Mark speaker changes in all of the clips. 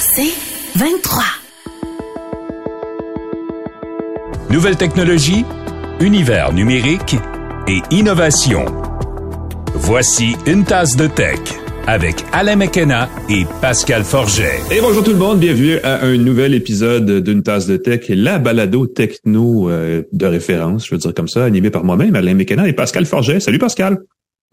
Speaker 1: C'est 23.
Speaker 2: Nouvelle technologie, univers numérique et innovation. Voici une tasse de tech avec Alain McKenna et Pascal Forget.
Speaker 3: Et bonjour tout le monde, bienvenue à un nouvel épisode d'une tasse de tech, la balado techno euh, de référence, je veux dire comme ça, animé par moi-même, Alain McKenna et Pascal Forget. Salut Pascal.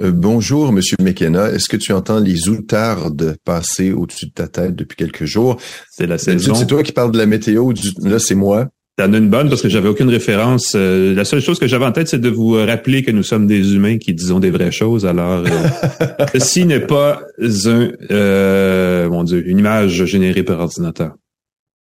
Speaker 4: Euh, bonjour, Monsieur McKenna. Est-ce que tu entends les outardes passer au-dessus de ta tête depuis quelques jours?
Speaker 3: C'est la saison.
Speaker 4: C'est toi qui parles de la météo. Là, c'est moi.
Speaker 3: T'en as une bonne parce que j'avais aucune référence. Euh, la seule chose que j'avais en tête, c'est de vous rappeler que nous sommes des humains qui disons des vraies choses. Alors, euh, ceci n'est pas un, euh, mon Dieu, une image générée par ordinateur.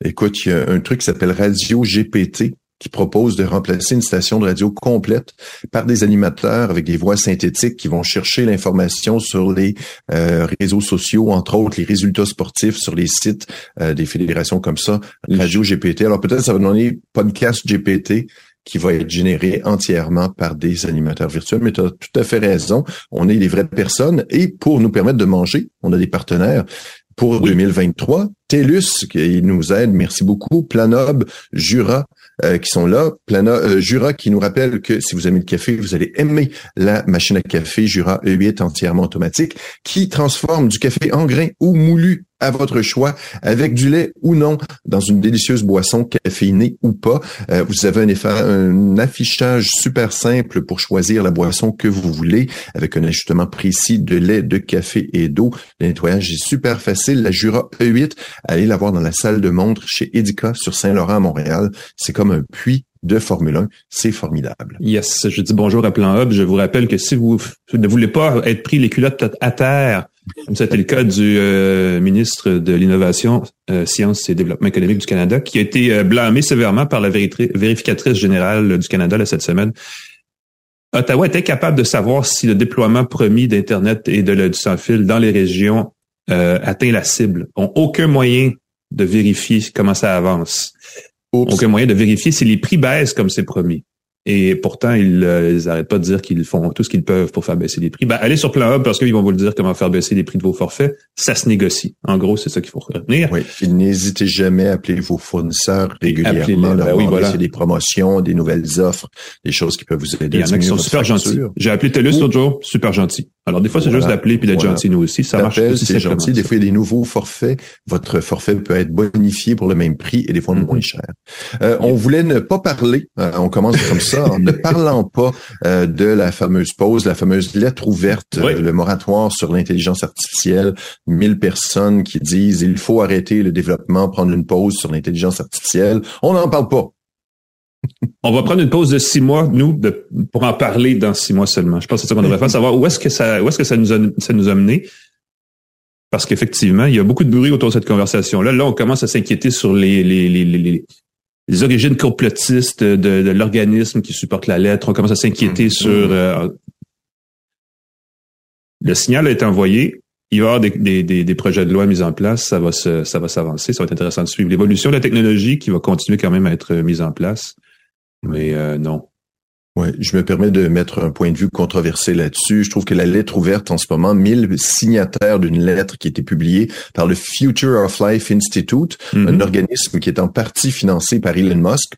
Speaker 4: Écoute, il y a un truc qui s'appelle Radio GPT qui propose de remplacer une station de radio complète par des animateurs avec des voix synthétiques qui vont chercher l'information sur les euh, réseaux sociaux, entre autres les résultats sportifs sur les sites euh, des fédérations comme ça, Radio GPT. Alors peut-être ça va donner podcast GPT qui va être généré entièrement par des animateurs virtuels. Mais tu as tout à fait raison. On est des vraies personnes et pour nous permettre de manger, on a des partenaires pour 2023. TELUS qui nous aide, merci beaucoup. Planob, Jura, euh, qui sont là. Plana, euh, Jura qui nous rappelle que si vous aimez le café, vous allez aimer la machine à café Jura E8 entièrement automatique qui transforme du café en grain ou moulu à votre choix, avec du lait ou non, dans une délicieuse boisson caféinée ou pas. Euh, vous avez un, un, affichage super simple pour choisir la boisson que vous voulez, avec un ajustement précis de lait, de café et d'eau. Le nettoyage est super facile. La Jura E8, allez la voir dans la salle de montre chez Edica sur Saint-Laurent à Montréal. C'est comme un puits de Formule 1. C'est formidable.
Speaker 3: Yes, je dis bonjour à Plan Hub. Je vous rappelle que si vous ne voulez pas être pris les culottes à terre comme c'était le cas du euh, ministre de l'Innovation, euh, Sciences et Développement économique du Canada, qui a été euh, blâmé sévèrement par la vérificatrice générale du Canada cette semaine. Ottawa était capable de savoir si le déploiement promis d'Internet et de, du sans-fil dans les régions atteint la cible. Ont aucun moyen de vérifier comment ça avance. Aucun moyen de vérifier si les prix baissent comme c'est promis. Et pourtant, ils n'arrêtent pas de dire qu'ils font tout ce qu'ils peuvent pour faire baisser les prix. Ben, allez sur Plan Hub parce qu'ils vont vous le dire comment faire baisser les prix de vos forfaits. Ça se négocie. En gros, c'est ça qu'il faut retenir.
Speaker 4: Oui. n'hésitez jamais à appeler vos fournisseurs régulièrement. Ben oui, voilà. des promotions, des nouvelles offres, des choses qui peuvent vous aider.
Speaker 3: Il y en a qui sont super gentils. J'ai appelé TELUS l'autre jour, super gentil. Alors, des fois, c'est juste d'appeler puis d'être gentil, nous aussi. Ça marche
Speaker 4: aussi. C'est gentil. Des fois, il y a des nouveaux forfaits. Votre forfait peut être bonifié pour le même prix et des fois moins mm-hmm. cher. Euh, on voulait ne pas parler. Euh, on commence comme ça en ne parlant pas euh, de la fameuse pause, la fameuse lettre ouverte, le moratoire sur l'intelligence artificielle. Mille personnes qui disent il faut arrêter le développement, prendre une pause sur l'intelligence artificielle. On n'en parle pas.
Speaker 3: On va prendre une pause de six mois, nous, de, pour en parler dans six mois seulement. Je pense que c'est ça qu'on devrait faire, savoir où est-ce que ça, où est-ce que ça nous a, ça nous a mené. Parce qu'effectivement, il y a beaucoup de bruit autour de cette conversation-là. Là, on commence à s'inquiéter sur les, les, les, les, les origines complotistes de, l'organisme qui supporte la lettre. On commence à s'inquiéter mmh. sur... Euh, le signal a été envoyé. Il va y avoir des, des, des, projets de loi mis en place. Ça va se, ça va s'avancer. Ça va être intéressant de suivre l'évolution de la technologie qui va continuer quand même à être mise en place. Mais euh, non,
Speaker 4: oui, je me permets de mettre un point de vue controversé là-dessus. Je trouve que la lettre ouverte en ce moment, 1000 signataires d'une lettre qui a été publiée par le Future of Life Institute, un mhm. organisme qui est en partie financé par Elon Musk.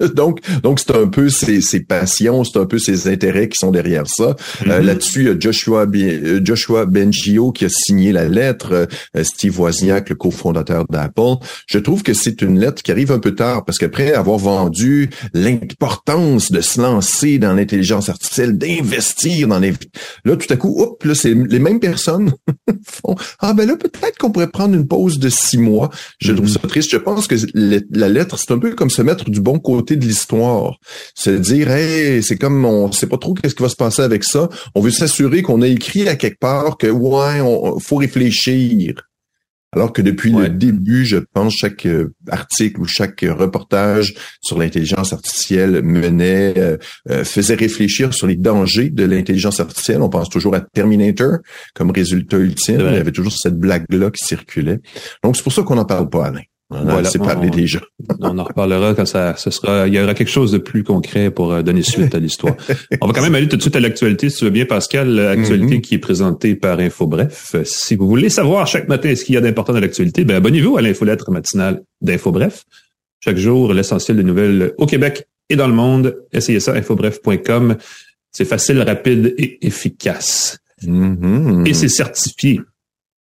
Speaker 4: donc, donc c'est un peu ses, ses passions, c'est un peu ses intérêts qui sont derrière ça. Euh, mhm. là-dessus, il y a Joshua, euh, Joshua Bengio qui a signé la lettre, euh, Steve Wozniak, le cofondateur d'Apple. Je trouve que c'est une lettre qui arrive un peu tard parce qu'après avoir vendu l'importance de dans l'intelligence artificielle, d'investir dans les... Là, tout à coup, hop, là, c'est les mêmes personnes font Ah ben là, peut-être qu'on pourrait prendre une pause de six mois. Je trouve ça triste. Je pense que la lettre, c'est un peu comme se mettre du bon côté de l'histoire. Se dire, hey, c'est comme on sait pas trop qu'est-ce qui va se passer avec ça. On veut s'assurer qu'on a écrit à quelque part que ouais, on faut réfléchir. Alors que depuis le début, je pense, chaque euh, article ou chaque reportage sur l'intelligence artificielle menait, euh, euh, faisait réfléchir sur les dangers de l'intelligence artificielle. On pense toujours à Terminator comme résultat ultime. Il y avait toujours cette blague-là qui circulait. Donc, c'est pour ça qu'on n'en parle pas, Alain. On voilà, a parlé déjà.
Speaker 3: on en reparlera quand ça, ce sera, il y aura quelque chose de plus concret pour euh, donner suite à l'histoire. on va quand même aller tout de suite à l'actualité, si tu veux bien, Pascal, l'actualité mm-hmm. qui est présentée par InfoBref. Si vous voulez savoir chaque matin ce qu'il y a d'important dans l'actualité, ben abonnez-vous à l'infolettre matinale d'InfoBref. Chaque jour, l'essentiel des nouvelles au Québec et dans le monde. Essayez ça, infobref.com. C'est facile, rapide et efficace. Mm-hmm. Et c'est certifié.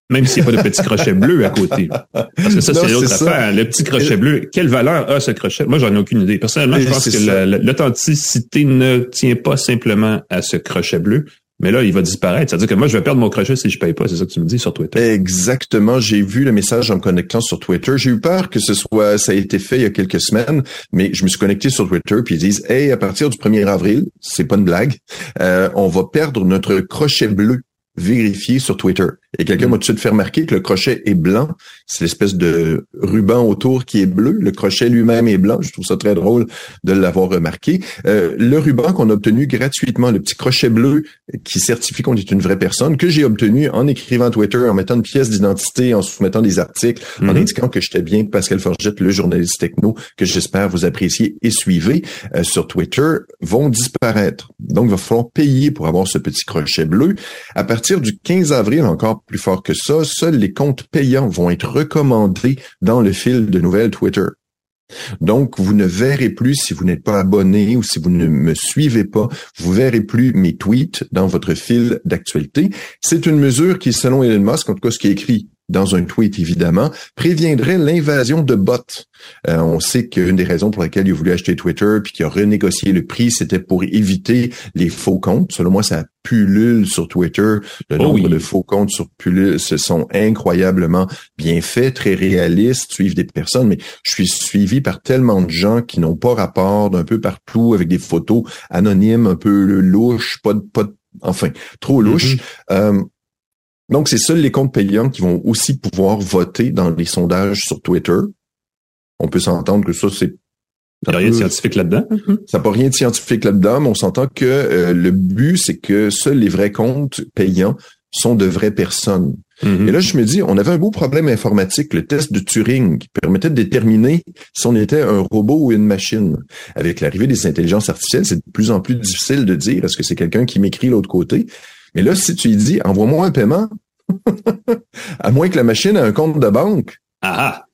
Speaker 3: Même s'il n'y a pas de petit crochet bleu à côté. Parce que ça, c'est l'autre affaire. Le petit crochet bleu, quelle valeur a ce crochet? Moi, j'en ai aucune idée. Personnellement, je pense que l'authenticité ne tient pas simplement à ce crochet bleu, mais là, il va disparaître. C'est-à-dire que moi, je vais perdre mon crochet si je paye pas. C'est ça que tu me dis sur Twitter.
Speaker 4: Exactement. J'ai vu le message en me connectant sur Twitter. J'ai eu peur que ce soit, ça a été fait il y a quelques semaines, mais je me suis connecté sur Twitter puis ils disent, hey, à partir du 1er avril, c'est pas une blague, euh, on va perdre notre crochet bleu vérifié sur Twitter. Et quelqu'un mm. m'a tout de suite fait remarquer que le crochet est blanc. C'est l'espèce de ruban autour qui est bleu. Le crochet lui-même est blanc. Je trouve ça très drôle de l'avoir remarqué. Euh, le ruban qu'on a obtenu gratuitement, le petit crochet bleu qui certifie qu'on est une vraie personne, que j'ai obtenu en écrivant Twitter, en mettant une pièce d'identité, en soumettant des articles, en mm-hmm. indiquant que j'étais bien Pascal Forgette, le journaliste techno, que j'espère vous apprécier et suivez euh, sur Twitter, vont disparaître. Donc, il va falloir payer pour avoir ce petit crochet bleu. À partir du 15 avril, encore plus fort que ça, seuls les comptes payants vont être recommandés dans le fil de nouvelles Twitter. Donc, vous ne verrez plus, si vous n'êtes pas abonné ou si vous ne me suivez pas, vous verrez plus mes tweets dans votre fil d'actualité. C'est une mesure qui, selon Elon Musk, en tout cas ce qui est écrit dans un tweet évidemment, préviendrait l'invasion de bots. Euh, on sait qu'une des raisons pour lesquelles il a voulu acheter Twitter puis qu'il a renégocié le prix, c'était pour éviter les faux comptes. Selon moi, ça pullule sur Twitter. Le oh nombre de faux comptes sur Pullule se sont incroyablement bien faits, très réalistes, suivent des personnes, mais je suis suivi par tellement de gens qui n'ont pas rapport d'un peu partout avec des photos anonymes, un peu louches, pas de, pas enfin, trop louches. Mm-hmm. Euh, donc, c'est seuls les comptes payants qui vont aussi pouvoir voter dans les sondages sur Twitter. On peut s'entendre que ça, c'est
Speaker 3: il n'y a rien de scientifique là-dedans.
Speaker 4: Mm-hmm. Ça n'a pas rien de scientifique là-dedans, mais on s'entend que euh, le but, c'est que seuls les vrais comptes payants sont de vraies personnes. Mm-hmm. Et là, je me dis, on avait un beau problème informatique, le test de Turing, qui permettait de déterminer si on était un robot ou une machine. Avec l'arrivée des intelligences artificielles, c'est de plus en plus difficile de dire est-ce que c'est quelqu'un qui m'écrit l'autre côté? Mais là, si tu lui dis, envoie-moi un paiement, à moins que la machine ait un compte de banque.
Speaker 3: Ah,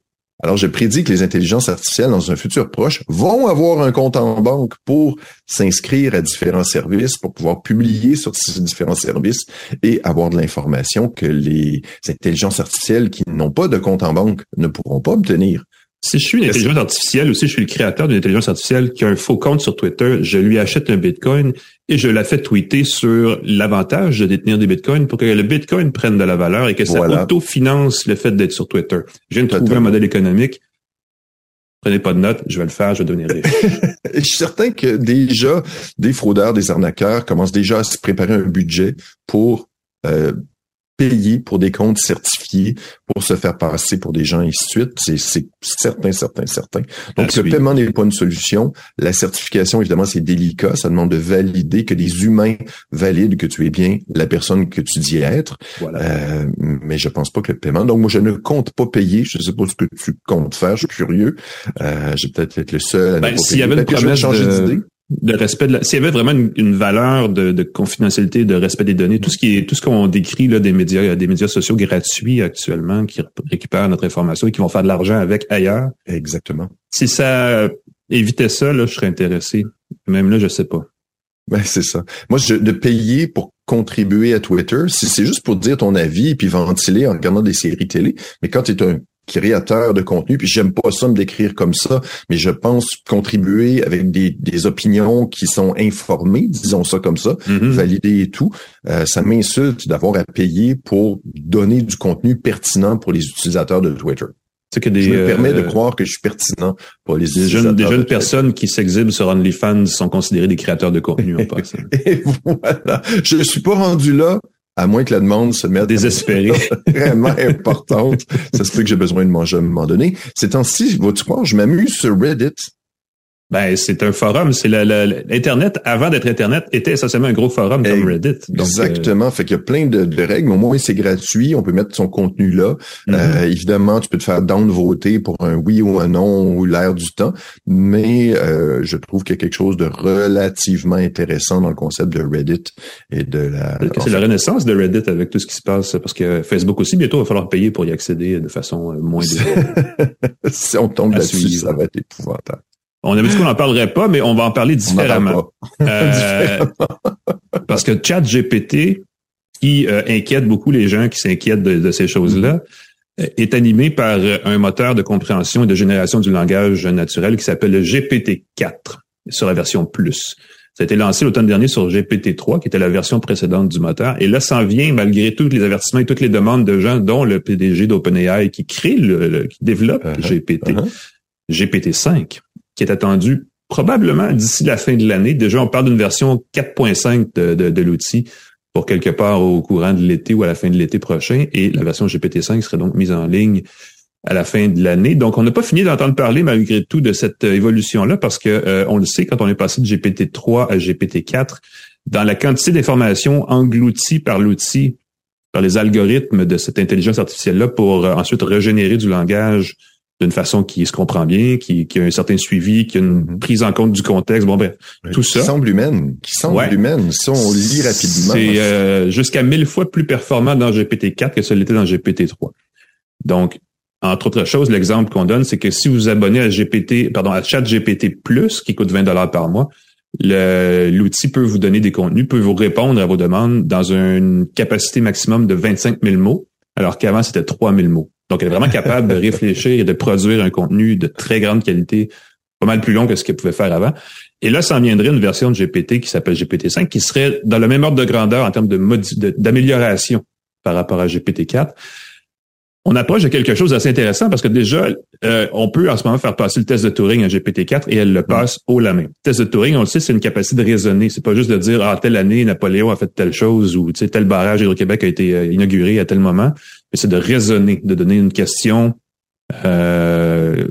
Speaker 4: alors, je prédis que les intelligences artificielles, dans un futur proche, vont avoir un compte en banque pour s'inscrire à différents services, pour pouvoir publier sur ces différents services et avoir de l'information que les intelligences artificielles qui n'ont pas de compte en banque ne pourront pas obtenir.
Speaker 3: Si je suis une intelligence artificielle ou si je suis le créateur d'une intelligence artificielle qui a un faux compte sur Twitter, je lui achète un Bitcoin et je la fais tweeter sur l'avantage de détenir des Bitcoins pour que le Bitcoin prenne de la valeur et que ça autofinance le fait d'être sur Twitter. Je viens de trouver un modèle économique. Prenez pas de notes, je vais le faire, je vais devenir riche.
Speaker 4: je suis certain que déjà, des fraudeurs, des arnaqueurs commencent déjà à se préparer un budget pour euh, payer pour des comptes certifiés pour se faire passer pour des gens et ainsi de suite. C'est certain, certain, certain. Donc, le paiement n'est pas une solution. La certification, évidemment, c'est délicat. Ça demande de valider que des humains valident que tu es bien la personne que tu dis être. Voilà. Euh, mais je pense pas que le paiement. Donc, moi, je ne compte pas payer. Je sais pas ce que tu comptes faire. Je suis curieux. Euh, je vais peut-être être le seul
Speaker 3: à ben, S'il y avait une promesse changer d'idée de respect de s'il y avait vraiment une, valeur de, de, confidentialité, de respect des données, tout ce qui est tout ce qu'on décrit là des médias, des médias sociaux gratuits actuellement qui récupèrent notre information et qui vont faire de l'argent avec ailleurs.
Speaker 4: Exactement.
Speaker 3: Si ça évitait ça, là, je serais intéressé. Même là, je sais pas.
Speaker 4: Ben, c'est ça. Moi, je, de payer pour contribuer à Twitter, si c'est juste pour dire ton avis puis ventiler en regardant des séries télé, mais quand tu es un créateur de contenu, puis j'aime pas ça me décrire comme ça, mais je pense contribuer avec des, des opinions qui sont informées, disons ça comme ça, mm-hmm. validées et tout. Euh, ça m'insulte d'avoir à payer pour donner du contenu pertinent pour les utilisateurs de Twitter. Que des, me permet de euh, croire que je suis pertinent pour les
Speaker 3: des jeunes, des jeunes personnes qui s'exhibent sur OnlyFans sont considérés des créateurs de contenu en passant.
Speaker 4: et voilà. Je suis pas rendu là, à moins que la demande se mette
Speaker 3: désespérée,
Speaker 4: vraiment importante, ça se peut que j'ai besoin de manger à un moment donné. Ces temps-ci, vas-tu croire, je m'amuse sur Reddit.
Speaker 3: Ben, c'est un forum. C'est l'Internet, avant d'être Internet, était essentiellement un gros forum comme Reddit.
Speaker 4: Exactement. Fait qu'il y a plein de, règles, mais au moins c'est gratuit. On peut mettre son contenu là. Mm-hmm. Euh, évidemment, tu peux te faire downvoter pour un oui ou un non ou l'air du temps. Mais euh, je trouve qu'il y a quelque chose de relativement intéressant dans le concept de Reddit et de la.
Speaker 3: C'est la renaissance de Reddit avec tout ce qui se passe, parce que Facebook aussi, bientôt, va falloir payer pour y accéder de façon moins.
Speaker 4: si on tombe là-dessus, ça va être épouvantable.
Speaker 3: On avait dit qu'on n'en parlerait pas, mais on va en parler différemment. Euh, parce que ChatGPT, qui euh, inquiète beaucoup les gens qui s'inquiètent de, ces choses-là, euh, est animé par un moteur de compréhension et de génération du langage naturel qui s'appelle le GPT-4 sur la version plus. Ça a été lancé l'automne dernier sur GPT-3, qui était la version précédente du moteur. Et là, ça vient malgré tous les avertissements et toutes les demandes de gens, dont le PDG d'OpenAI qui crée, le, qui développe uh-huh. GPT, uh-huh. GPT-5 qui est attendu probablement d'ici la fin de l'année. Déjà, on parle d'une version 4.5 de, de, de l'outil pour quelque part au courant de l'été ou à la fin de l'été prochain. Et la version GPT-5 serait donc mise en ligne à la fin de l'année. Donc, on n'a pas fini d'entendre parler malgré tout de cette évolution-là parce que euh, on le sait, quand on est passé de GPT-3 à GPT-4, dans la quantité d'informations englouties par l'outil, par les algorithmes de cette intelligence artificielle-là pour euh, ensuite régénérer du langage d'une façon qui se comprend bien, qui, qui, a un certain suivi, qui a une mhm. prise en compte du contexte. Bon, ben, tout ça.
Speaker 4: Qui semble humaine. Qui semble humaine. Ça, on lit rapidement.
Speaker 3: C'est euh, jusqu'à mille fois plus performant dans GPT-4 que ce l'était dans GPT-3. Donc, entre autres choses, l'exemple qu'on donne, c'est que si vous abonnez à GPT, pardon, à ChatGPT Plus, qui coûte 20 dollars par mois, l'outil peut vous donner des contenus, peut vous répondre à vos demandes dans une capacité maximum de 25 000 mots, alors qu'avant, c'était 3 000 mots. Donc, elle est vraiment capable de réfléchir et de produire un contenu de très grande qualité, pas mal plus long que ce qu'elle pouvait faire avant. Et là, ça en viendrait une version de GPT qui s'appelle GPT-5, qui serait dans le même ordre de grandeur en termes de d'amélioration par rapport à GPT-4 on approche de quelque chose d'assez intéressant parce que déjà, euh, on peut en ce moment faire passer le test de Turing à GPT-4 et elle le passe haut la main. Le test de Turing, on le sait, c'est une capacité de raisonner. C'est pas juste de dire ah telle année Napoléon a fait telle chose ou tel barrage Hydro-Québec a été euh, inauguré à tel moment, mais c'est de raisonner, de donner une question euh,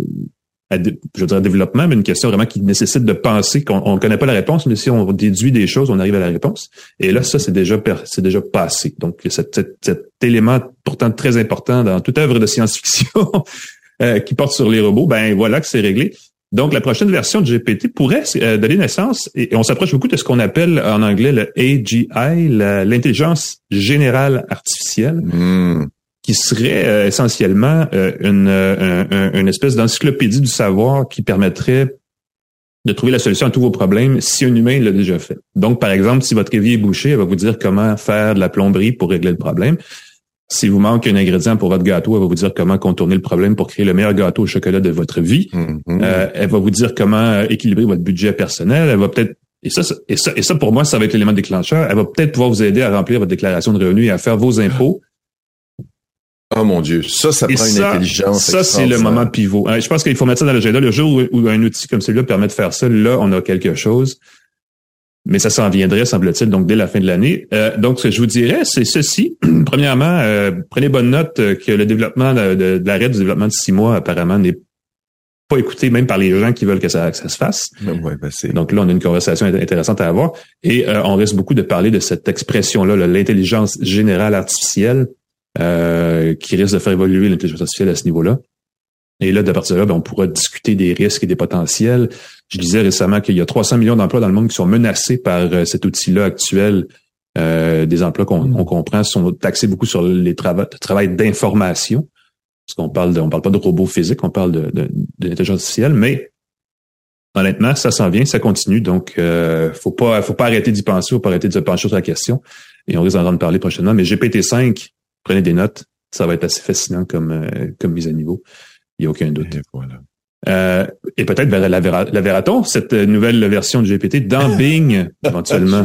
Speaker 3: je veux dire, développement, mais une question vraiment qui nécessite de penser qu'on ne connaît pas la réponse, mais si on déduit des choses, on arrive à la réponse. Et là, ça, c'est déjà c'est déjà passé. Donc, cet, cet, élément pourtant très important dans toute œuvre de science-fiction euh, qui porte sur les robots, ben voilà que c'est réglé. Donc, la prochaine version de GPT pourrait euh, donner naissance, et, on s'approche beaucoup de ce qu'on appelle en anglais le AGI, l'intelligence générale artificielle. Hmm qui serait euh, essentiellement euh, une, euh, une espèce d'encyclopédie du savoir qui permettrait de trouver la solution à tous vos problèmes si un humain l'a déjà fait. Donc, par exemple, si votre évier est bouché, elle va vous dire comment faire de la plomberie pour régler le problème. Si vous manque un ingrédient pour votre gâteau, elle va vous dire comment contourner le problème pour créer le meilleur gâteau au chocolat de votre vie. Mm-hmm. elle va vous dire comment équilibrer votre budget personnel. Elle va peut-être et ça, et ça, et ça pour moi, ça va être l'élément déclencheur. Elle va peut-être pouvoir vous aider à remplir votre déclaration de revenus et à faire vos impôts
Speaker 4: Oh mon Dieu, ça, ça prend une intelligence.
Speaker 3: Ça, c'est le moment pivot. Euh, je pense qu'il faut mettre ça dans l'agenda. Le jour où, un outil comme celui-là permet de faire ça, là, on a quelque chose. Mais ça s'en viendrait, semble-t-il, donc dès la fin de l'année. Euh, donc, ce que je vous dirais, c'est ceci. Premièrement, euh, prenez bonne note que le développement de, l'arrêt du développement de six mois, apparemment, n'est pas écouté même par les gens qui veulent que ça, se fasse.
Speaker 4: Ouais, ben
Speaker 3: donc là, on a une conversation intéressante à avoir. Et on risque beaucoup de parler de cette expression-là, l'intelligence générale artificielle, euh, qui risque de faire évoluer l'intelligence artificielle à ce niveau-là. Et là, de partir de là, ben, on pourra discuter des risques et des potentiels. Je disais récemment qu'il y a 300 millions d'emplois dans le monde qui sont menacés par euh, cet outil-là actuel. Euh, des emplois qu'on comprend sont taxés beaucoup sur les travaux de travail d'information. Parce qu'on parle de, on parle pas de robots physiques, on parle de, de, l'intelligence artificielle, mais honnêtement, ça s'en vient, ça continue. Donc, euh, faut pas, faut pas arrêter d'y penser, faut pas arrêter de se pencher sur la question. Et on risque d'en parler prochainement. Mais GPT-5, prenez des notes. Ça va être assez fascinant comme, euh, comme mise à niveau. Il n'y a aucun doute. voilà. Euh, et peut-être la, la, verra-t-on, cette nouvelle version de GPT dans Bing, éventuellement.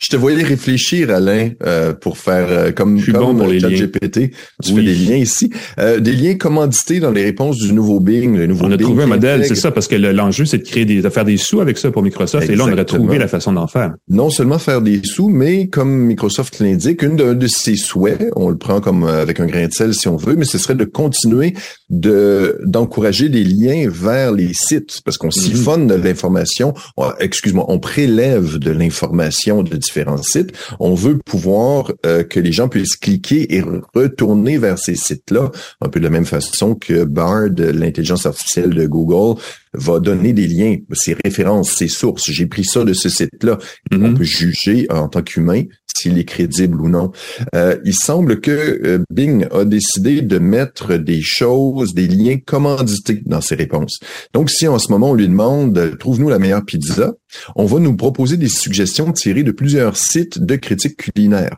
Speaker 4: je, te voyais réfléchir, Alain, euh, pour faire euh, comme, je comme bon pour les liens. GPT. Tu fais des liens ici. Euh, des liens commandités dans les réponses du nouveau Bing, le nouveau
Speaker 3: On
Speaker 4: a
Speaker 3: trouvé un modèle, c'est ça, parce que l'enjeu, c'est de créer des, de faire des sous avec ça pour Microsoft. Et là, on aurait trouvé la façon d'en faire.
Speaker 4: Non seulement faire des sous, mais comme Microsoft l'indique, une de, de ses souhaits, on le prend comme avec un grain de sel si on veut, mais ce serait de continuer de d'encourager des liens lien vers les sites parce qu'on
Speaker 3: Mm-hmm.
Speaker 4: siphonne de l'information, on- excuse-moi, on prélève de l'information de différents sites. On veut pouvoir euh, que les gens puissent cliquer et retourner vers ces sites-là, un peu de la même façon que Bard, l'intelligence artificielle de Google, va donner des liens, ses références, ses sources. J'ai pris ça de ce site-là. On
Speaker 3: Mhm.
Speaker 4: peut juger en tant qu'humain s'il est crédible ou non. Euh, il semble que euh, Bing a décidé de mettre des choses, des liens commandités dans ses réponses. Donc, si en ce moment on lui demande euh, trouve-nous la meilleure pizza, on va nous proposer des suggestions tirées de plusieurs sites de critiques culinaires.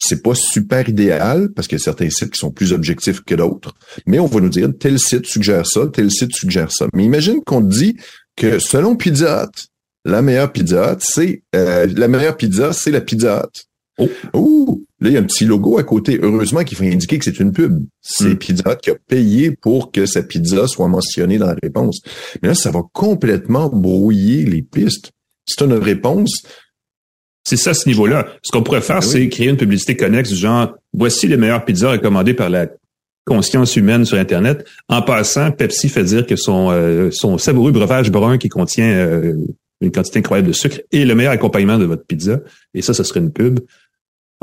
Speaker 4: C'est pas super idéal parce qu'il y a certains sites qui sont plus objectifs que d'autres, mais on va nous dire tel site suggère ça, tel site suggère ça. Mais imagine qu'on te dit que selon Pizza Hut, la meilleure Pizza Hut, c'est euh, la meilleure pizza, c'est la Pizza Hut.
Speaker 3: Oh.
Speaker 4: Ouh, là, il y a un petit logo à côté. Heureusement qu'il faut indiquer que c'est une pub. C'est
Speaker 3: Mm.
Speaker 4: Pizza Hut qui a payé pour que sa pizza soit mentionnée dans la réponse. Mais là, ça va complètement brouiller les pistes. C'est une réponse.
Speaker 3: C'est ça, ce niveau-là. Ce qu'on pourrait faire,
Speaker 4: oui.
Speaker 3: c'est créer une publicité connexe du genre, voici les meilleures pizzas recommandées par la conscience humaine sur Internet. En passant, Pepsi fait dire que son, euh, son savoureux breuvage brun qui contient euh, une quantité incroyable de sucre est le meilleur accompagnement de votre pizza. Et ça, ce serait une pub.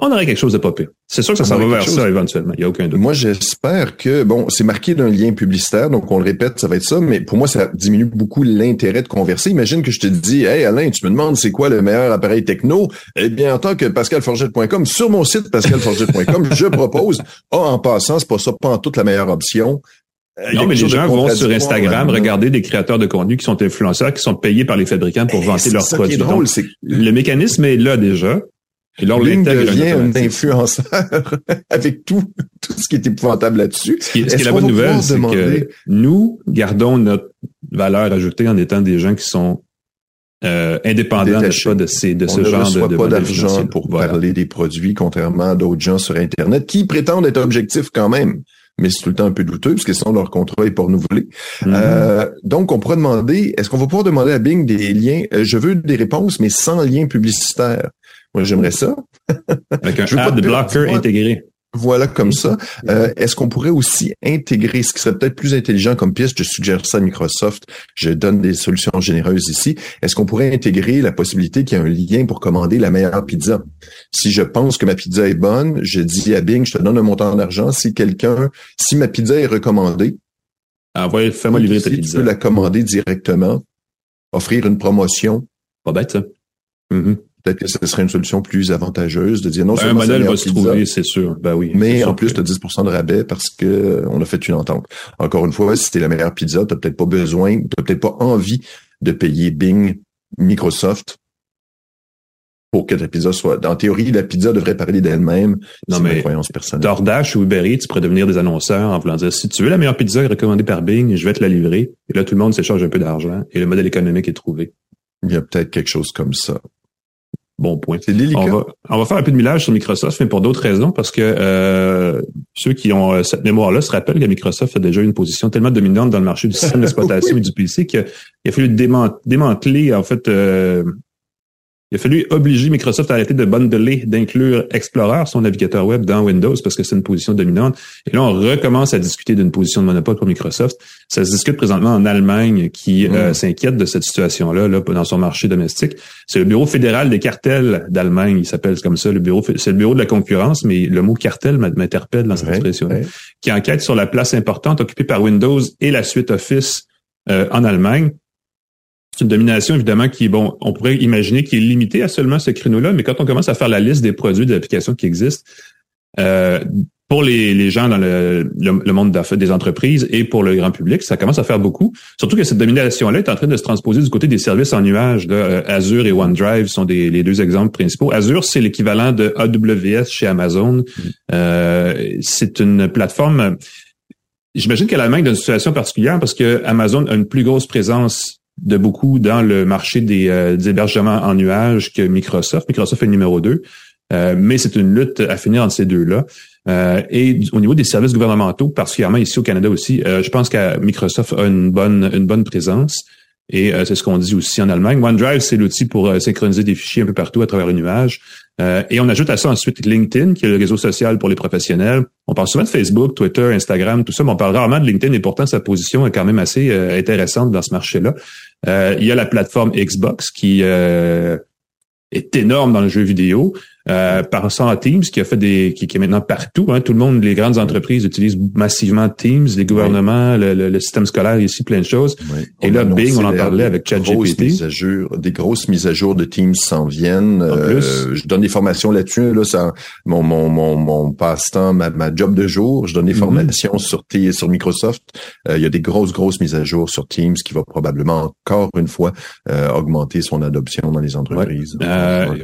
Speaker 3: On aurait quelque chose de pas pire. C'est sûr que ça s'en va vers ça éventuellement. Il n'y a aucun doute.
Speaker 4: Moi, j'espère que, bon, c'est marqué d'un lien publicitaire, donc on le répète, ça va être ça, mais pour moi, ça diminue beaucoup l'intérêt de converser. Imagine que je te dis, hey Alain, tu me demandes c'est quoi le meilleur appareil techno? Eh bien, en tant que pascalforget.com, sur mon site pascalforget.com, je propose, ah, en passant, c'est pas ça, pas en toute la meilleure option. Euh,
Speaker 3: Non, mais les gens vont sur Instagram regarder des créateurs de contenu qui sont influenceurs, qui sont payés par les fabricants pour
Speaker 4: Eh,
Speaker 3: vanter leurs produits.
Speaker 4: drôle,
Speaker 3: Donc, le mécanisme est là déjà. Et on
Speaker 4: devient un influenceur avec tout, tout ce qui est épouvantable là-dessus.
Speaker 3: Ce qui, ce est
Speaker 4: Est-ce
Speaker 3: la bonne nouvelle, c'est
Speaker 4: demander-
Speaker 3: que nous gardons notre valeur ajoutée en étant des gens qui sont euh, de, ces, de
Speaker 4: On
Speaker 3: ce
Speaker 4: ne
Speaker 3: genre de,
Speaker 4: pas d'argent pour
Speaker 3: Voilà.
Speaker 4: parler des produits, contrairement à d'autres gens sur Internet qui prétendent être objectifs quand même. Mais c'est tout le temps un peu douteux parce que sinon leur contrat est pas renouvelé.
Speaker 3: Mhm.
Speaker 4: Euh, donc, on pourra demander, est-ce qu'on va pouvoir demander à Bing des liens? euh, je veux des réponses, mais sans lien publicitaire. Moi, j'aimerais ça.
Speaker 3: Avec un ad
Speaker 4: de-
Speaker 3: blocker intégré.
Speaker 4: Voilà comme ça. Euh, Est-ce qu'on pourrait aussi intégrer, ce qui serait peut-être plus intelligent comme piste, je suggère ça à Microsoft, je donne des solutions généreuses ici, est-ce qu'on pourrait intégrer la possibilité qu'il y ait un lien pour commander la meilleure pizza? Si je pense que ma pizza est bonne, je dis à Bing, je te donne un montant d'argent. Si quelqu'un, si ma pizza est recommandée,
Speaker 3: Envoie, fais-moi livrer ta
Speaker 4: si tu
Speaker 3: pizza.
Speaker 4: peux la commander directement, offrir une promotion,
Speaker 3: Pas bête, ça. Mhm.
Speaker 4: Peut-être que ce serait une solution plus avantageuse de dire non
Speaker 3: Un
Speaker 4: c'est la
Speaker 3: modèle va se trouver, c'est sûr. Ben oui.
Speaker 4: Mais en plus,
Speaker 3: que-
Speaker 4: tu as 10 de rabais parce que euh, on a fait une entente. Encore une fois, si t'es la meilleure pizza, t'as peut-être pas besoin, t'as peut-être pas envie de payer Bing, Microsoft pour que ta pizza soit. En théorie, la pizza devrait parler d'elle-même.
Speaker 3: Non, mais
Speaker 4: croyance personnelle.
Speaker 3: DoorDash ou Uber Eats pourraient devenir des annonceurs en voulant dire si tu veux la meilleure pizza recommandée par Bing, je vais te la livrer. Et là, tout le monde s'échange un peu d'argent et le modèle économique est trouvé.
Speaker 4: Il y a peut-être quelque chose comme ça.
Speaker 3: Bon point.
Speaker 4: C'est délicat.
Speaker 3: On va, on va faire un peu de millage sur Microsoft, mais pour d'autres raisons, parce que euh, ceux qui ont euh, cette mémoire-là se rappellent que Microsoft a déjà une position tellement dominante dans le marché du système d'exploitation et du PC qu'il a fallu déman- démanteler, en fait, euh, il a fallu obliger Microsoft à arrêter de bundler, d'inclure Explorer, son navigateur web, dans Windows, parce que c'est une position dominante. Et là, on recommence à discuter d'une position de monopole pour Microsoft. Ça se discute présentement en Allemagne, qui euh,
Speaker 4: Mm.
Speaker 3: s'inquiète de cette situation-là là, dans son marché domestique. C'est le Bureau fédéral des cartels d'Allemagne, il s'appelle comme ça. Le bureau, c'est le bureau de la concurrence, mais le mot cartel m'interpelle dans cette
Speaker 4: Ouais,
Speaker 3: expression
Speaker 4: ouais.
Speaker 3: qui enquête sur la place importante occupée par Windows et la suite Office euh, en Allemagne. C'est une domination, évidemment, qui, bon, on pourrait imaginer qui est limitée à seulement ce créneau-là, mais quand on commence à faire la liste des produits, des applications qui existent, euh, pour les, les gens dans le, le, le monde des entreprises et pour le grand public, ça commence à faire beaucoup. Surtout que cette domination-là est en train de se transposer du côté des services en nuage. Là. Euh, Azure et OneDrive sont des, les deux exemples principaux. Azure, c'est l'équivalent de AWS chez Amazon. Euh, c'est une plateforme. J'imagine que l'Allemagne est dans une situation particulière parce que Amazon a une plus grosse présence de beaucoup dans le marché des, euh, des hébergements en nuage que Microsoft. Microsoft est numéro deux. Euh, mais c'est une lutte à finir entre ces deux-là. Euh, et au niveau des services gouvernementaux, particulièrement ici au Canada aussi, euh, je pense que Microsoft a une bonne une bonne présence. Et c'est ce qu'on dit aussi en Allemagne. OneDrive, c'est l'outil pour synchroniser des fichiers un peu partout à travers le nuage. et on ajoute à ça ensuite LinkedIn, qui est le réseau social pour les professionnels. On parle souvent de Facebook, Twitter, Instagram, tout ça, mais on parle rarement de LinkedIn et pourtant sa position est quand même assez intéressante dans ce marché-là. Il y a la plateforme Xbox qui est énorme dans le jeu vidéo. Euh, par à Teams, qui a fait des, qui, qui est maintenant partout. Hein, tout le monde, les grandes entreprises utilisent massivement Teams, les gouvernements, le, le, système scolaire ici, plein de choses. Et là, Bing, on en parlait avec ChatGPT.
Speaker 4: Des grosses mises à jour de Teams s'en viennent. Euh, je donne des formations là-dessus. Là, ça, mon mon mon, mon passe-temps, ma, ma, job de jour. Je donne des mm-hmm. formations sur T, sur Microsoft. Euh, il y a des grosses grosses mises à jour sur Teams qui va probablement encore une fois euh, augmenter son adoption dans les entreprises.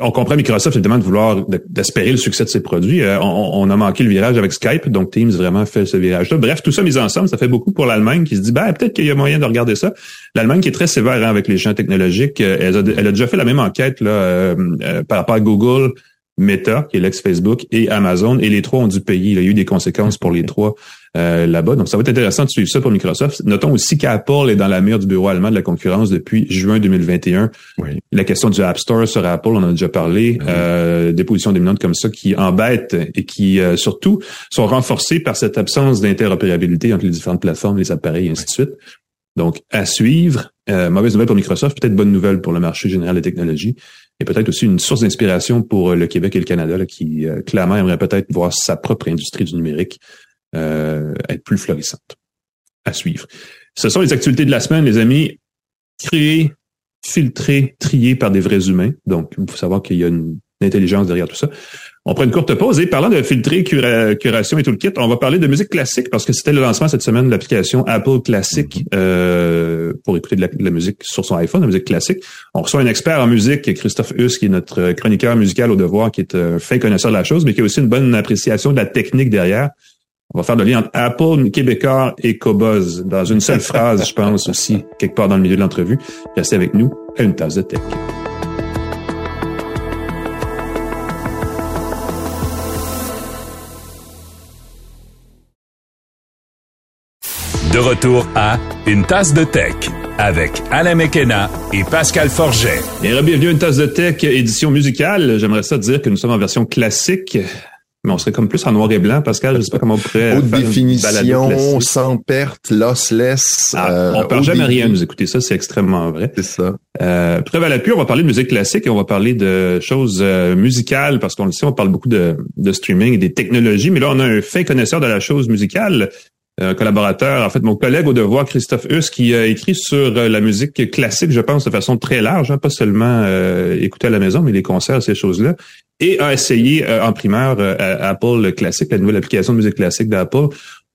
Speaker 3: On comprend Microsoft évidemment de vouloir d'espérer le succès de ses produits. Euh, on, a manqué le virage avec Skype, donc Teams vraiment fait ce virage-là. Bref, tout ça mis ensemble, ça fait beaucoup pour l'Allemagne qui se dit, ben peut-être qu'il y a moyen de regarder ça. L'Allemagne qui est très sévère hein, avec les champs technologiques, euh, elle a, elle a, déjà fait la même enquête là, euh, par rapport à Google, Meta, qui est l'ex-Facebook, et Amazon, et les trois ont dû payer. Il y a eu des conséquences pour les trois euh, là-bas. Donc, ça va être intéressant de suivre ça pour Microsoft. Notons aussi qu'Apple est dans la mire du bureau allemand de la concurrence depuis juin 2021. Oui. La question du App Store sur Apple, on en a déjà parlé. Euh, des positions dominantes comme ça qui embêtent et qui, euh, surtout, sont renforcées par cette absence d'interopérabilité entre les différentes plateformes, les appareils, et ainsi de suite. Donc, à suivre. mauvaise nouvelle pour Microsoft, peut-être bonne nouvelle pour le marché général des technologies et peut-être aussi une source d'inspiration pour le Québec et le Canada, qui clairement aimerait peut-être voir sa propre industrie du numérique euh, être plus florissante. À suivre. Ce sont les actualités de la semaine, les amis. Créées, filtrées, triées par des vrais humains. Donc, il faut savoir qu'il y a une intelligence derrière tout ça. On prend une courte pause et parlant de filtrer, curation et tout le kit, on va parler de musique classique parce que c'était le lancement cette semaine de l'application Apple Classic mm-hmm. euh, pour écouter de la, musique sur son iPhone, la musique classique. On reçoit un expert en musique, Christophe Huss, qui est notre chroniqueur musical au devoir, qui est un fin connaisseur de la chose, mais qui a aussi une bonne appréciation de la technique derrière. On va faire le lien entre Apple, Québécois et Cobuzz dans une seule phrase, je pense aussi, quelque part dans le milieu de l'entrevue. Restez avec nous à une tasse de tech.
Speaker 2: De retour à Une tasse de tech avec Alain Mekena et Pascal Forget.
Speaker 3: Et bienvenue à Une tasse de tech, édition musicale. J'aimerais ça dire que nous sommes en version classique mais on serait comme plus en noir et blanc, Pascal. Je sais pas comment on pourrait.
Speaker 4: Haute définition, sans perte, lossless.
Speaker 3: Ah, euh, on perd jamais rien à nous écouter ça, c'est extrêmement vrai.
Speaker 4: C'est ça.
Speaker 3: Euh, preuve à l'appui, on va parler de musique classique et on va parler de choses euh, musicales parce qu'on le sait, on parle beaucoup de, de streaming et des technologies, mais là on a un fin connaisseur de la chose musicale un collaborateur, en fait, mon collègue au devoir, Christophe Huss, qui a écrit sur la musique classique, je pense, de façon très large, hein, pas seulement écouter à la maison, mais les concerts, ces choses-là et a essayé euh, en primaire euh, Apple Classic, la nouvelle application de musique classique d'Apple.